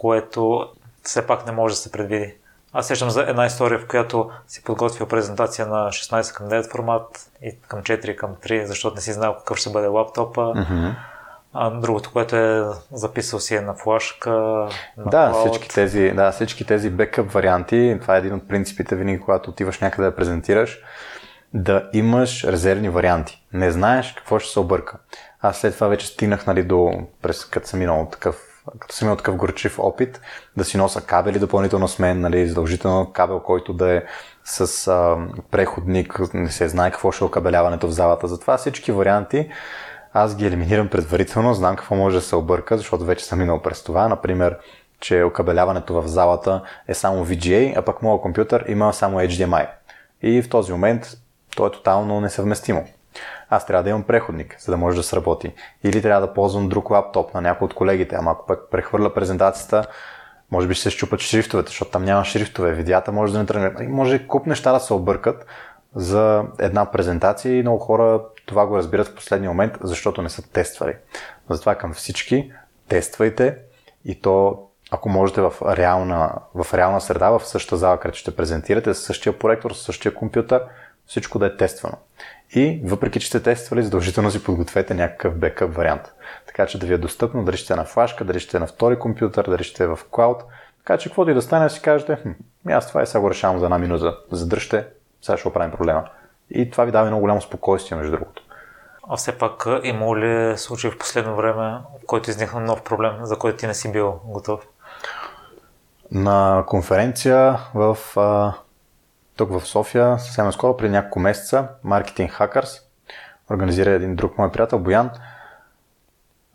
което все пак не може да се предвиди? Аз сещам за една история, в която си подготвил презентация на 16 към 9 формат и към 4 към 3, защото не си знал какъв ще бъде лаптопа. Mm-hmm а другото, което е записал си е на флашка. На да, всички тези, да, всички тези бекъп варианти, това е един от принципите винаги, когато отиваш някъде да презентираш, да имаш резервни варианти. Не знаеш какво ще се обърка. Аз след това вече стигнах нали, до, през, като съм минал такъв като съм имал такъв горчив опит, да си носа кабели допълнително с мен, нали, задължително кабел, който да е с а, преходник, не се знае какво ще е окабеляването в залата. Затова всички варианти аз ги елиминирам предварително, знам какво може да се обърка, защото вече съм минал през това. Например, че окабеляването в залата е само VGA, а пък моят компютър има само HDMI. И в този момент то е тотално несъвместимо. Аз трябва да имам преходник, за да може да сработи. Или трябва да ползвам друг лаптоп на някой от колегите, ама ако пък прехвърля презентацията, може би ще се щупат шрифтовете, защото там няма шрифтове, видеята може да не тръгне. Може куп неща да се объркат за една презентация и много хора това го разбират в последния момент, защото не са тествали. Затова към всички, тествайте и то, ако можете в реална, в реална среда, в същата зала, където ще презентирате, с същия проектор, с същия компютър, всичко да е тествано. И въпреки, че сте тествали, задължително си подгответе някакъв бекъп вариант. Така че да ви е достъпно, дали ще е на флашка, дали ще е на втори компютър, дали ще е в клауд. Така че каквото и да стане, си кажете, хм, аз това е сега го решавам за една минута. Задръжте, сега ще оправим проблема. И това ви дава много голямо спокойствие, между другото. А все пак има ли случай в последно време, в който изникна нов проблем, за който ти не си бил готов? На конференция в, а, тук в София, съвсем скоро, преди няколко месеца, Marketing Hackers, организира един друг мой приятел, Боян.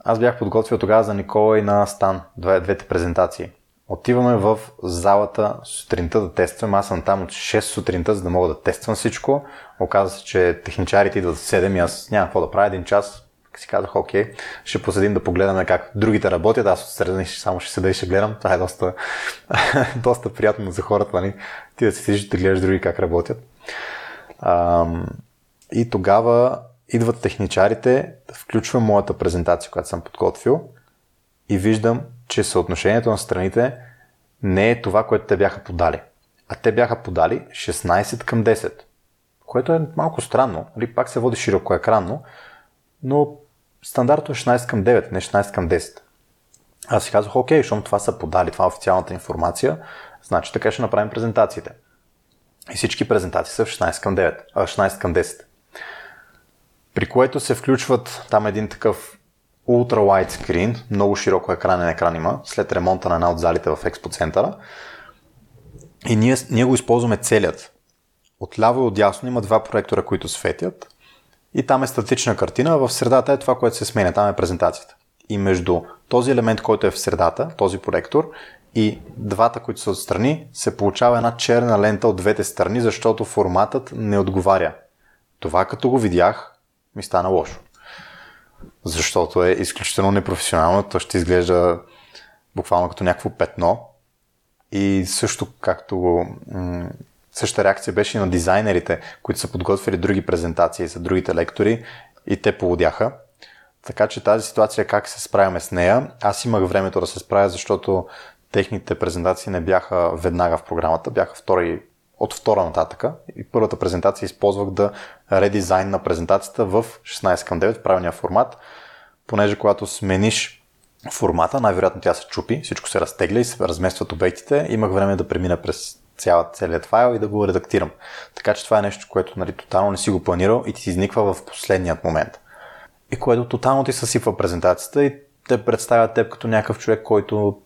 Аз бях подготвил тогава за Никола и на Стан, двете презентации. Отиваме в залата сутринта да тестваме. Аз съм там от 6 сутринта, за да мога да тествам всичко. Оказва се, че техничарите идват в 7 и аз нямам какво да правя един час. Си казах, окей, ще поседим да погледаме как другите работят. Аз отстрани само ще седа и ще гледам. Това е доста, доста приятно за хората. Нали? Ти да си седиш да гледаш други как работят. Ам, и тогава идват техничарите, включвам моята презентация, която съм подготвил и виждам, че съотношението на страните не е това, което те бяха подали. А те бяха подали 16 към 10, което е малко странно. Нали, пак се води широко екранно, но стандартно е 16 към 9, не 16 към 10. Аз си казах, окей, защото това са подали, това е официалната информация, значи така ще направим презентациите. И всички презентации са в 16 към 9, а 16 към 10. При което се включват там един такъв Ultra Wide Screen, много широко екранен екран има, след ремонта на една от залите в експо центъра. И ние, ние го използваме целият. Отляво и отдясно има два проектора, които светят. И там е статична картина, в средата е това, което се сменя, там е презентацията. И между този елемент, който е в средата, този проектор, и двата, които са отстрани, се получава една черна лента от двете страни, защото форматът не отговаря. Това като го видях, ми стана лошо защото е изключително непрофесионално. То ще изглежда буквално като някакво петно. И също както същата реакция беше и на дизайнерите, които са подготвили други презентации за другите лектори и те полудяха. Така че тази ситуация как се справяме с нея, аз имах времето да се справя, защото техните презентации не бяха веднага в програмата, бяха втори, от втора нататъка. И първата презентация използвах да редизайн на презентацията в 16 към 9 правилния формат, понеже когато смениш формата, най-вероятно тя се чупи, всичко се разтегля и се разместват обектите. Имах време да премина през цялата, целият файл и да го редактирам. Така че това е нещо, което нали, тотално не си го планирал и ти си изниква в последният момент. И което тотално ти съсипва презентацията и те представят теб като някакъв човек, който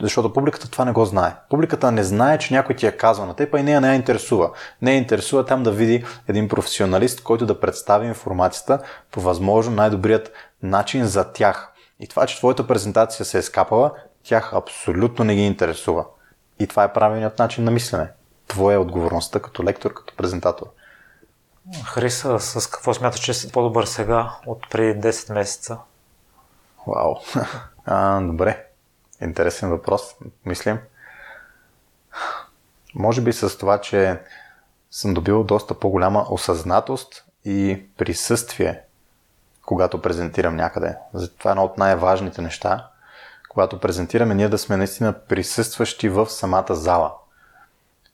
защото публиката това не го знае. Публиката не знае, че някой ти е казал на теб, а и нея не я интересува. Не я интересува там да види един професионалист, който да представи информацията по възможно най-добрият начин за тях. И това, че твоята презентация се е скапала, тях абсолютно не ги интересува. И това е правилният начин на мислене. Твоя е отговорността като лектор, като презентатор. Хриса, с какво смяташ, че си по-добър сега от преди 10 месеца? Вау. А, добре. Интересен въпрос. Мислим. Може би с това, че съм добил доста по-голяма осъзнатост и присъствие, когато презентирам някъде. Това е едно от най-важните неща. Когато презентираме, ние да сме наистина присъстващи в самата зала.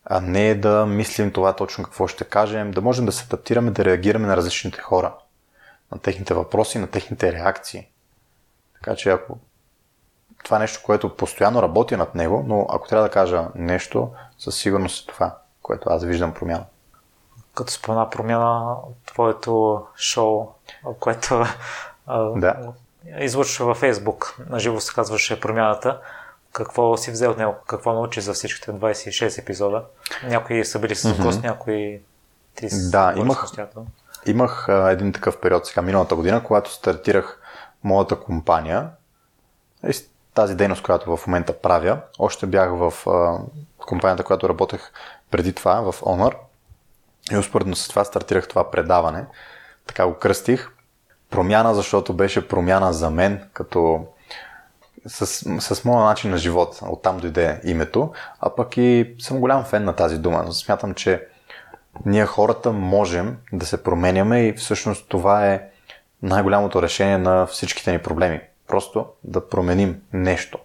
А не да мислим това точно какво ще кажем, да можем да се адаптираме, да реагираме на различните хора, на техните въпроси, на техните реакции. Така че ако това е нещо, което постоянно работя над него, но ако трябва да кажа нещо, със сигурност е това, което аз виждам промяна. Като спомена промяна, твоето шоу, което да. Излъчва във Фейсбук, на живо се казваше промяната. Какво си взел от него? Какво научи за всичките 26 епизода? Някои са били с гост, mm-hmm. някои ти са Да, имах, имах а, един такъв период сега миналата година, когато стартирах моята компания тази дейност, която в момента правя. Още бях в а, компанията, която работех преди това, в Honor. И успоредно с това стартирах това предаване. Така го кръстих. Промяна, защото беше промяна за мен, като с, с моя начин на живот. Оттам дойде името. А пък и съм голям фен на тази дума. Смятам, че ние хората можем да се променяме и всъщност това е най-голямото решение на всичките ни проблеми. Просто да променим нещо.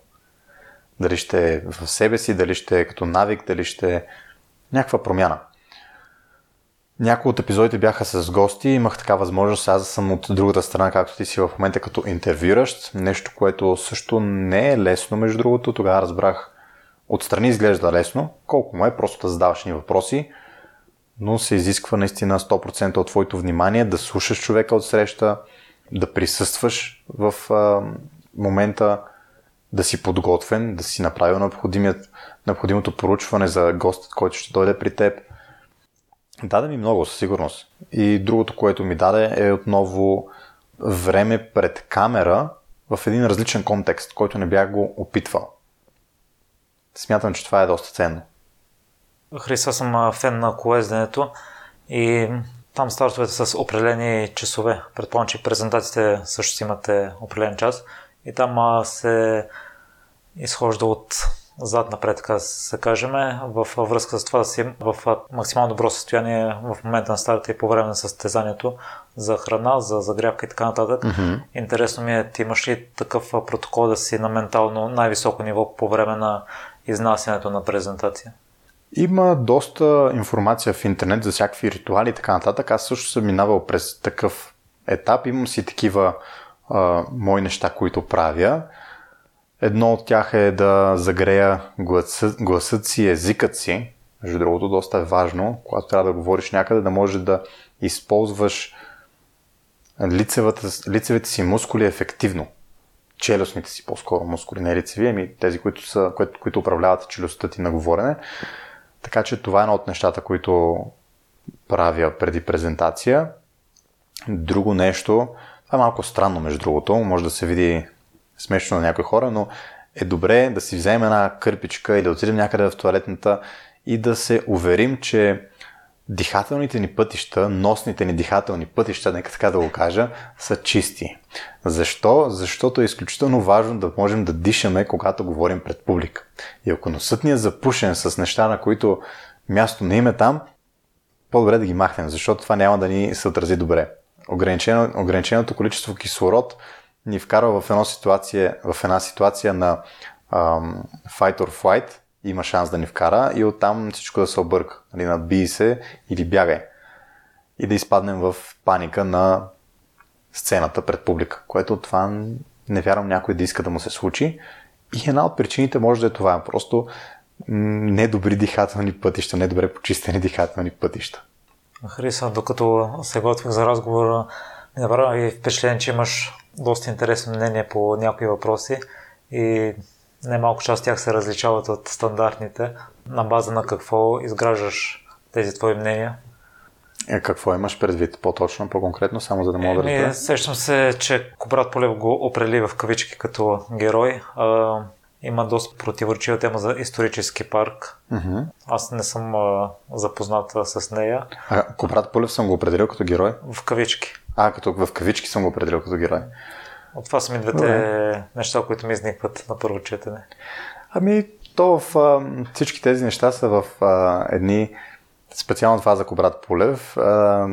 Дали ще е в себе си, дали ще е като навик, дали ще е някаква промяна. Някои от епизодите бяха с гости, имах така възможност, аз съм от другата страна, както ти си в момента като интервюращ, нещо, което също не е лесно, между другото, тогава разбрах, отстрани изглежда лесно, колко му е, просто да задаваш ни въпроси, но се изисква наистина 100% от твоето внимание, да слушаш човека от среща, да присъстваш в а, момента, да си подготвен, да си направил необходимото поручване за гост, който ще дойде при теб. Даде ми много, със сигурност. И другото, което ми даде е отново време пред камера в един различен контекст, който не бях го опитвал. смятам, че това е доста ценно. Христа съм фен на колезденето и там стартовете с определени часове. Предполагам, че презентациите също си имате определен час и там се изхожда от зад напред, така се кажем, в връзка с това да си в максимално добро състояние в момента на старта и по време на състезанието за храна, за загрявка и така нататък. Mm-hmm. Интересно ми е, ти имаш ли такъв протокол да си на ментално най-високо ниво по време на изнасянето на презентация? Има доста информация в интернет за всякакви ритуали и така нататък. Аз също съм минавал през такъв етап. Имам си такива а, мои неща, които правя. Едно от тях е да загрея гласът, гласът си, езикът си. Между другото, доста е важно, когато трябва да говориш някъде, да можеш да използваш лицевата, лицевите си мускули ефективно. Челюстните си по-скоро мускули, не лицеви, ами тези, които, са, които, които управляват челюстта ти на говорене. Така че това е едно от нещата, които правя преди презентация. Друго нещо, това е малко странно между другото, може да се види смешно на някои хора, но е добре да си вземем една кърпичка или да отидем някъде в туалетната и да се уверим, че дихателните ни пътища, носните ни дихателни пътища, нека така да го кажа, са чисти. Защо? Защото е изключително важно да можем да дишаме, когато говорим пред публика. И ако носът ни е запушен с неща, на които място не има там, по-добре да ги махнем, защото това няма да ни се отрази добре. Ограничено, ограниченото количество кислород ни вкарва в, една ситуация, в една ситуация на um, fight or flight, има шанс да ни вкара и оттам всичко да се обърка. Нали, надбий се или бягай. И да изпаднем в паника на сцената пред публика, което това не вярвам някой да иска да му се случи. И една от причините може да е това. Просто недобри дихателни пътища, недобре почистени дихателни пътища. Хриса, докато се готвих за разговора, ми направи впечатление, че имаш доста интересно мнение по някои въпроси и немалко част от тях се различават от стандартните. На база на какво изграждаш тези твои мнения? Е, какво имаш предвид по-точно, по-конкретно, само за да мога да разбера? Сещам се, че Кобрат Полев го определи в кавички като герой. А, има доста противоречива тема за исторически парк. Mm-hmm. Аз не съм а, запозната с нея. А Кобрат Полев съм го определил като герой? В кавички. А, като в кавички съм го определил като герой. От това са ми двете Добре. неща, които ми изникват на първо четене. Ами, то в а, всички тези неща са в а, едни, специално това за Кобрат Полев, а,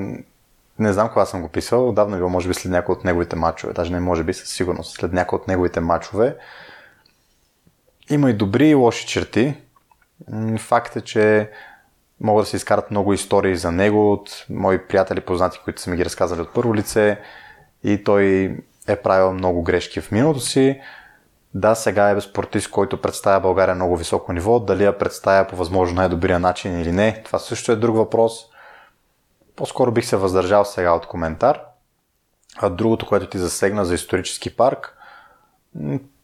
не знам кога съм го писал, отдавна било, може би след някои от неговите матчове, даже не може би със сигурност, след някои от неговите матчове. Има и добри и лоши черти. Факт е, че могат да се изкарат много истории за него от мои приятели, познати, които са ми ги разказали от първо лице и той е правил много грешки в миналото си. Да, сега е спортист, който представя България много високо ниво. Дали я представя по възможно най-добрия начин или не, това също е друг въпрос. По-скоро бих се въздържал сега от коментар. А другото, което ти засегна за исторически парк,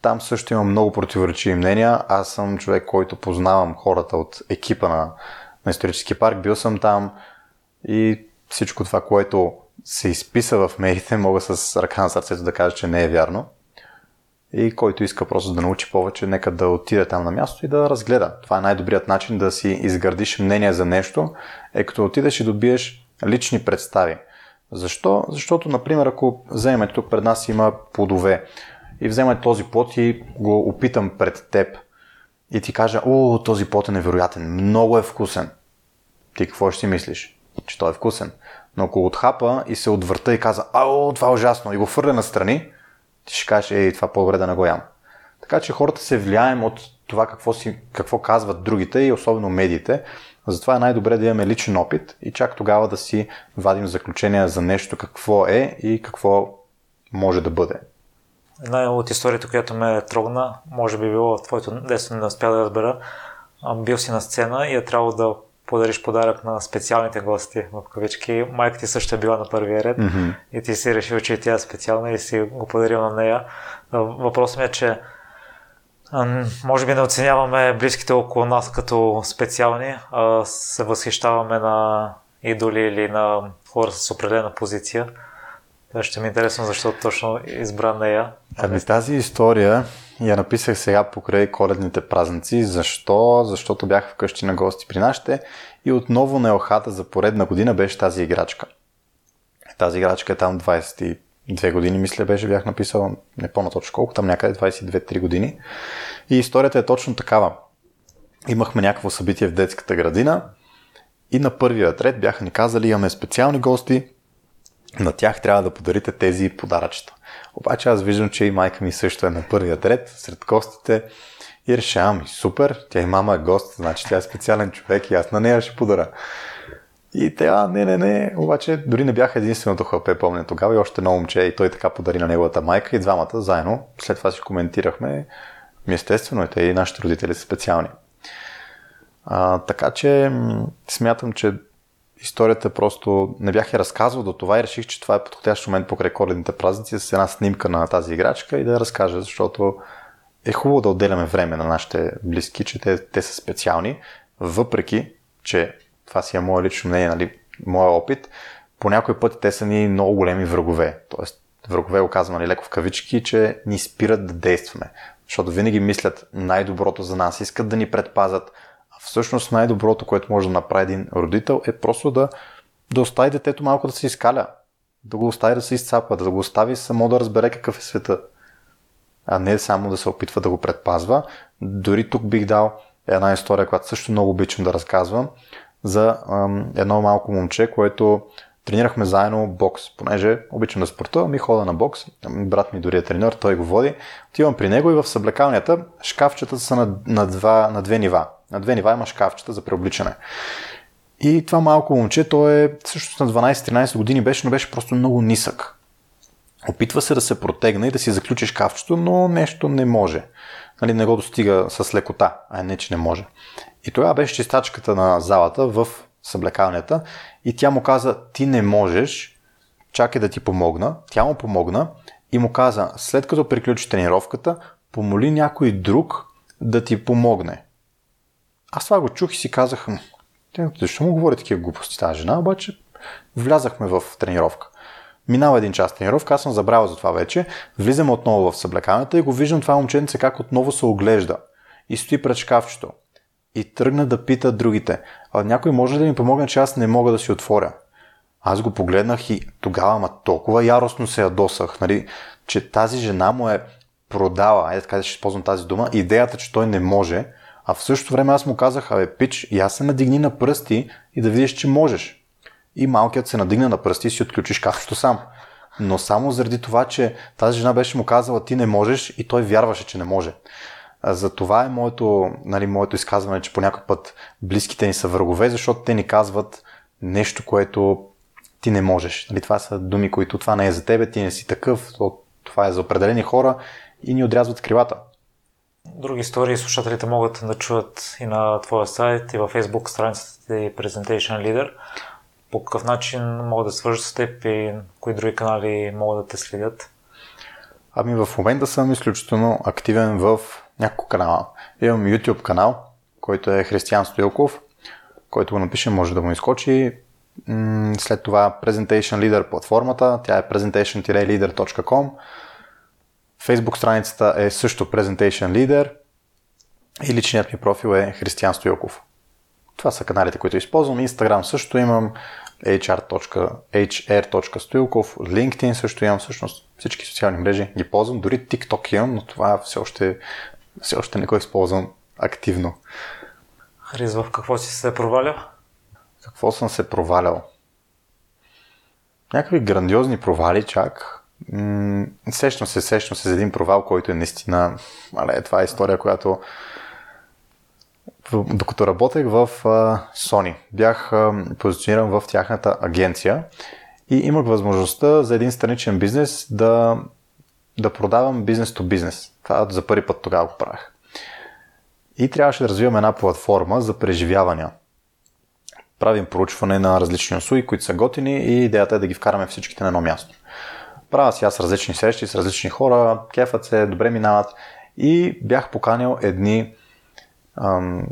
там също има много противоречиви мнения. Аз съм човек, който познавам хората от екипа на, на исторически парк. Бил съм там и всичко това, което се изписа в медиите, мога с ръка на сърцето да кажа, че не е вярно. И който иска просто да научи повече, нека да отиде там на място и да разгледа. Това е най-добрият начин да си изградиш мнение за нещо, е като отидеш и добиеш лични представи. Защо? Защото, например, ако вземем тук пред нас има плодове и вземем този плод и го опитам пред теб и ти кажа, о, този плод е невероятен, много е вкусен. Ти какво ще си мислиш? Че той е вкусен. Но ако отхапа и се отвърта и каза, ао, това е ужасно, и го фърля настрани, ти ще кажеш, ей, това по-добре да не го ям. Така че хората се влияем от това какво, си, какво казват другите и особено медиите. Затова е най-добре да имаме личен опит и чак тогава да си вадим заключения за нещо какво е и какво може да бъде. Една от историите, която ме трогна, може би било в твоето детство, не успя да разбера. Бил си на сцена и е трябвало да подариш подарък на специалните гости в кавички. Майка ти също е била на първия ред mm-hmm. и ти си решил, че тя е специална и си го подарил на нея. Въпросът ми е, че може би не оценяваме близките около нас като специални, а се възхищаваме на идоли или на хора с определена позиция. Ще ми е интересно, защото точно избра нея. Ами тази история я написах сега покрай коледните празници. Защо? Защото бях вкъщи на гости при нашите и отново на Елхата за поредна година беше тази играчка. Тази играчка е там 22 години, мисля, беше, бях написал, не помня точно колко, там някъде 22-3 години. И историята е точно такава. Имахме някакво събитие в детската градина и на първия ред бяха ни казали, имаме специални гости, на тях трябва да подарите тези подаръчета. Обаче аз виждам, че и майка ми също е на първия ред сред гостите и решавам, и супер, тя и мама е гост, значи тя е специален човек и аз на нея ще подаря. И тя, не, не, не, обаче дори не бях единственото хлапе, помня тогава и още едно момче и той така подари на неговата майка и двамата заедно. След това си коментирахме. Ми естествено, и те и нашите родители са специални. А, така че смятам, че историята просто не бях я разказвал до това и реших, че това е подходящ момент покрай коледните празници с една снимка на тази играчка и да я разкажа, защото е хубаво да отделяме време на нашите близки, че те, те са специални, въпреки, че това си е мое лично мнение, нали, моя опит, по някой път те са ни много големи врагове. Тоест, врагове го казвам нали, леко в кавички, че ни спират да действаме. Защото винаги мислят най-доброто за нас, искат да ни предпазят, всъщност най-доброто, което може да направи един родител е просто да, да остави детето малко да се изкаля. Да го остави да се изцапа, да го остави само да разбере какъв е света. А не само да се опитва да го предпазва. Дори тук бих дал една история, която също много обичам да разказвам, за ам, едно малко момче, което тренирахме заедно бокс, понеже обичам да спортувам и хода на бокс. Брат ми дори е треньор, той го води. Отивам при него и в съблекалнята шкафчета са на, на, два, на две нива. На две нива има шкафчета за преобличане. И това малко момче, той е също на 12-13 години беше, но беше просто много нисък. Опитва се да се протегне и да си заключи шкафчето, но нещо не може. Нали, не го достига с лекота, а не, че не може. И тогава беше чистачката на залата в съблекалнята и тя му каза, ти не можеш, чакай да ти помогна. Тя му помогна и му каза, след като приключи тренировката, помоли някой друг да ти помогне. Аз това го чух и си казах, защо му говори такива глупости тази жена, обаче влязахме в тренировка. Минава един час тренировка, аз съм забравил за това вече. Влизаме отново в съблекалната и го виждам това момченце как отново се оглежда. И стои пред шкафчето. И тръгна да пита другите. А някой може да ми помогне, че аз не мога да си отворя. Аз го погледнах и тогава ма толкова яростно се ядосах, нали, че тази жена му е продала, е така ще използвам тази дума, идеята, че той не може, а в същото време аз му казах, абе, пич, аз се надигни на пръсти и да видиш, че можеш. И малкият се надигна на пръсти и си отключиш както сам. Но само заради това, че тази жена беше му казала, ти не можеш и той вярваше, че не може. За това е моето, нали, моето изказване, че по някой път близките ни са врагове, защото те ни казват нещо, което ти не можеш. Нали, това са думи, които това не е за тебе, ти не си такъв, това е за определени хора и ни отрязват крилата. Други истории слушателите могат да чуят и на твоя сайт, и във Facebook страницата ти Presentation Leader. По какъв начин могат да свържат с теб и кои други канали могат да те следят? Ами в момента съм изключително активен в няколко канала. Имам YouTube канал, който е Християн Стоилков, който го напише, може да му изкочи. След това Presentation Leader платформата, тя е presentation-leader.com. Facebook страницата е също Presentation Leader и личният ми профил е Християн Стоилков. Това са каналите, които използвам. Instagram също имам hr.stoilkov, LinkedIn също имам всъщност всички социални мрежи ги ползвам, дори TikTok имам, но това все още, все още не го използвам активно. Хрис, в какво си се провалял? Какво съм се провалял? Някакви грандиозни провали чак. М- сещам се, сещам се за един провал, който е наистина... Але, това е история, която докато работех в Sony, бях позициониран в тяхната агенция и имах възможността за един страничен бизнес да, да продавам бизнес то бизнес. Това за първи път тогава го правих. И трябваше да развивам една платформа за преживявания. Правим проучване на различни услуги, които са готини и идеята е да ги вкараме всичките на едно място. Правя си аз различни срещи с различни хора, кефът се, добре минават и бях поканил едни ам,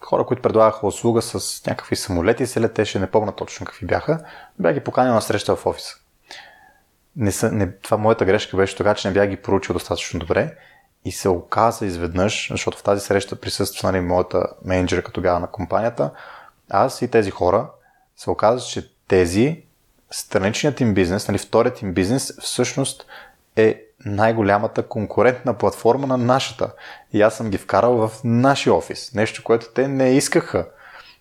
хора, които предлагаха услуга с някакви самолети се летеше, не помня точно какви бяха, бях ги поканил на среща в офиса. не са, не, това моята грешка беше тогава, че не бях ги проучил достатъчно добре и се оказа изведнъж, защото в тази среща присъства нали, моята менеджерка тогава на компанията, аз и тези хора се оказа, че тези страничният им бизнес, нали, вторият им бизнес всъщност е най-голямата конкурентна платформа на нашата. И аз съм ги вкарал в нашия офис. Нещо, което те не искаха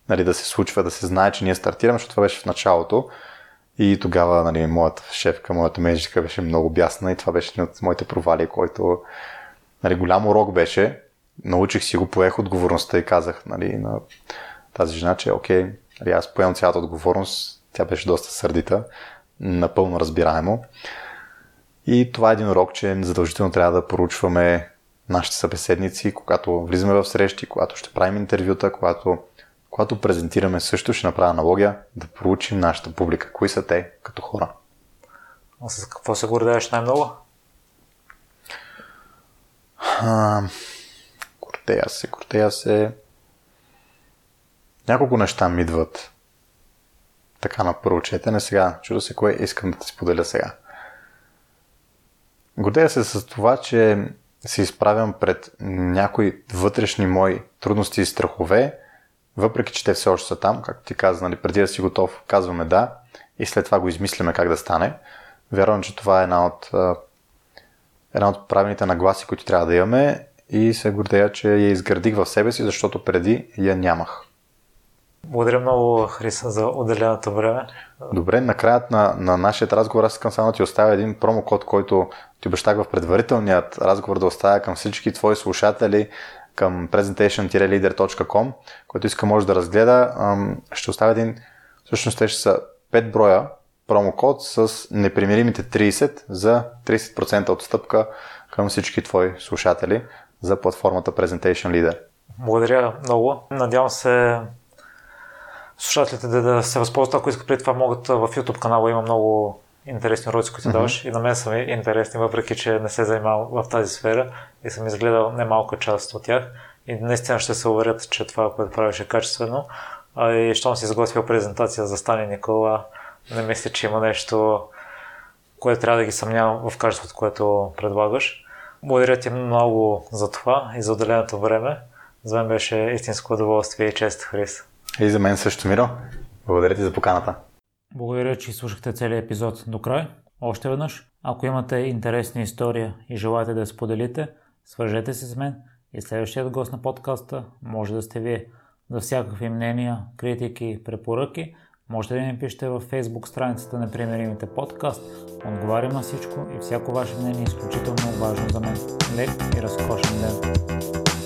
нали, да се случва, да се знае, че ние стартираме, защото това беше в началото. И тогава нали, моята шефка, моята менеджерка беше много бясна и това беше един от моите провали, който нали, голям урок беше. Научих си го, поех отговорността и казах нали, на тази жена, че окей, нали, аз поемам цялата отговорност. Тя беше доста сърдита, напълно разбираемо. И това е един урок, че задължително трябва да поручваме нашите събеседници, когато влизаме в срещи, когато ще правим интервюта, когато, когато презентираме също, ще направя аналогия, да проучим нашата публика. Кои са те като хора? А с какво се гордееш най-много? А, гордея се, гордея се. Няколко неща ми идват така на първо четене. Сега чудо се кое искам да ти споделя сега. Гордея се с това, че се изправям пред някои вътрешни мои трудности и страхове, въпреки че те все още са там, както ти каза, нали, преди да си готов, казваме да и след това го измисляме как да стане. Вярвам, че това е една от, една от правилните нагласи, които трябва да имаме и се гордея, че я изградих в себе си, защото преди я нямах. Благодаря много, Хриса, за отделеното време. Добре, накраят на, на нашия разговор аз искам само да ти оставя един промокод, който ти обещах в предварителният разговор да оставя към всички твои слушатели към presentation-leader.com, който иска може да разгледа. Ще оставя един, всъщност те ще са 5 броя промокод с непримиримите 30 за 30% отстъпка към всички твои слушатели за платформата Presentation Leader. Благодаря много. Надявам се слушателите да, да се възползват, ако искат преди това могат в YouTube канала има много интересни уроци, които mm-hmm. даваш и на мен са ми интересни, въпреки че не се занимавам в тази сфера и съм изгледал немалка част от тях и наистина ще се уверят, че това, което правиш е качествено. А и щом си изготвил презентация за Стани Никола, не мисля, че има нещо, което трябва да ги съмнявам в качеството, което предлагаш. Благодаря ти много за това и за отделеното време. За мен беше истинско удоволствие и чест, Хрис. И за мен също, Миро. Благодаря ти за поканата. Благодаря, че слушахте целият епизод до край. Още веднъж, ако имате интересна история и желаете да я споделите, свържете се с мен и следващият гост на подкаста може да сте вие. За всякакви мнения, критики, препоръки, можете да ни пишете във Facebook страницата на Примеримите подкаст. Отговарям на всичко и всяко ваше мнение е изключително важно за мен. Лек и разкошен ден!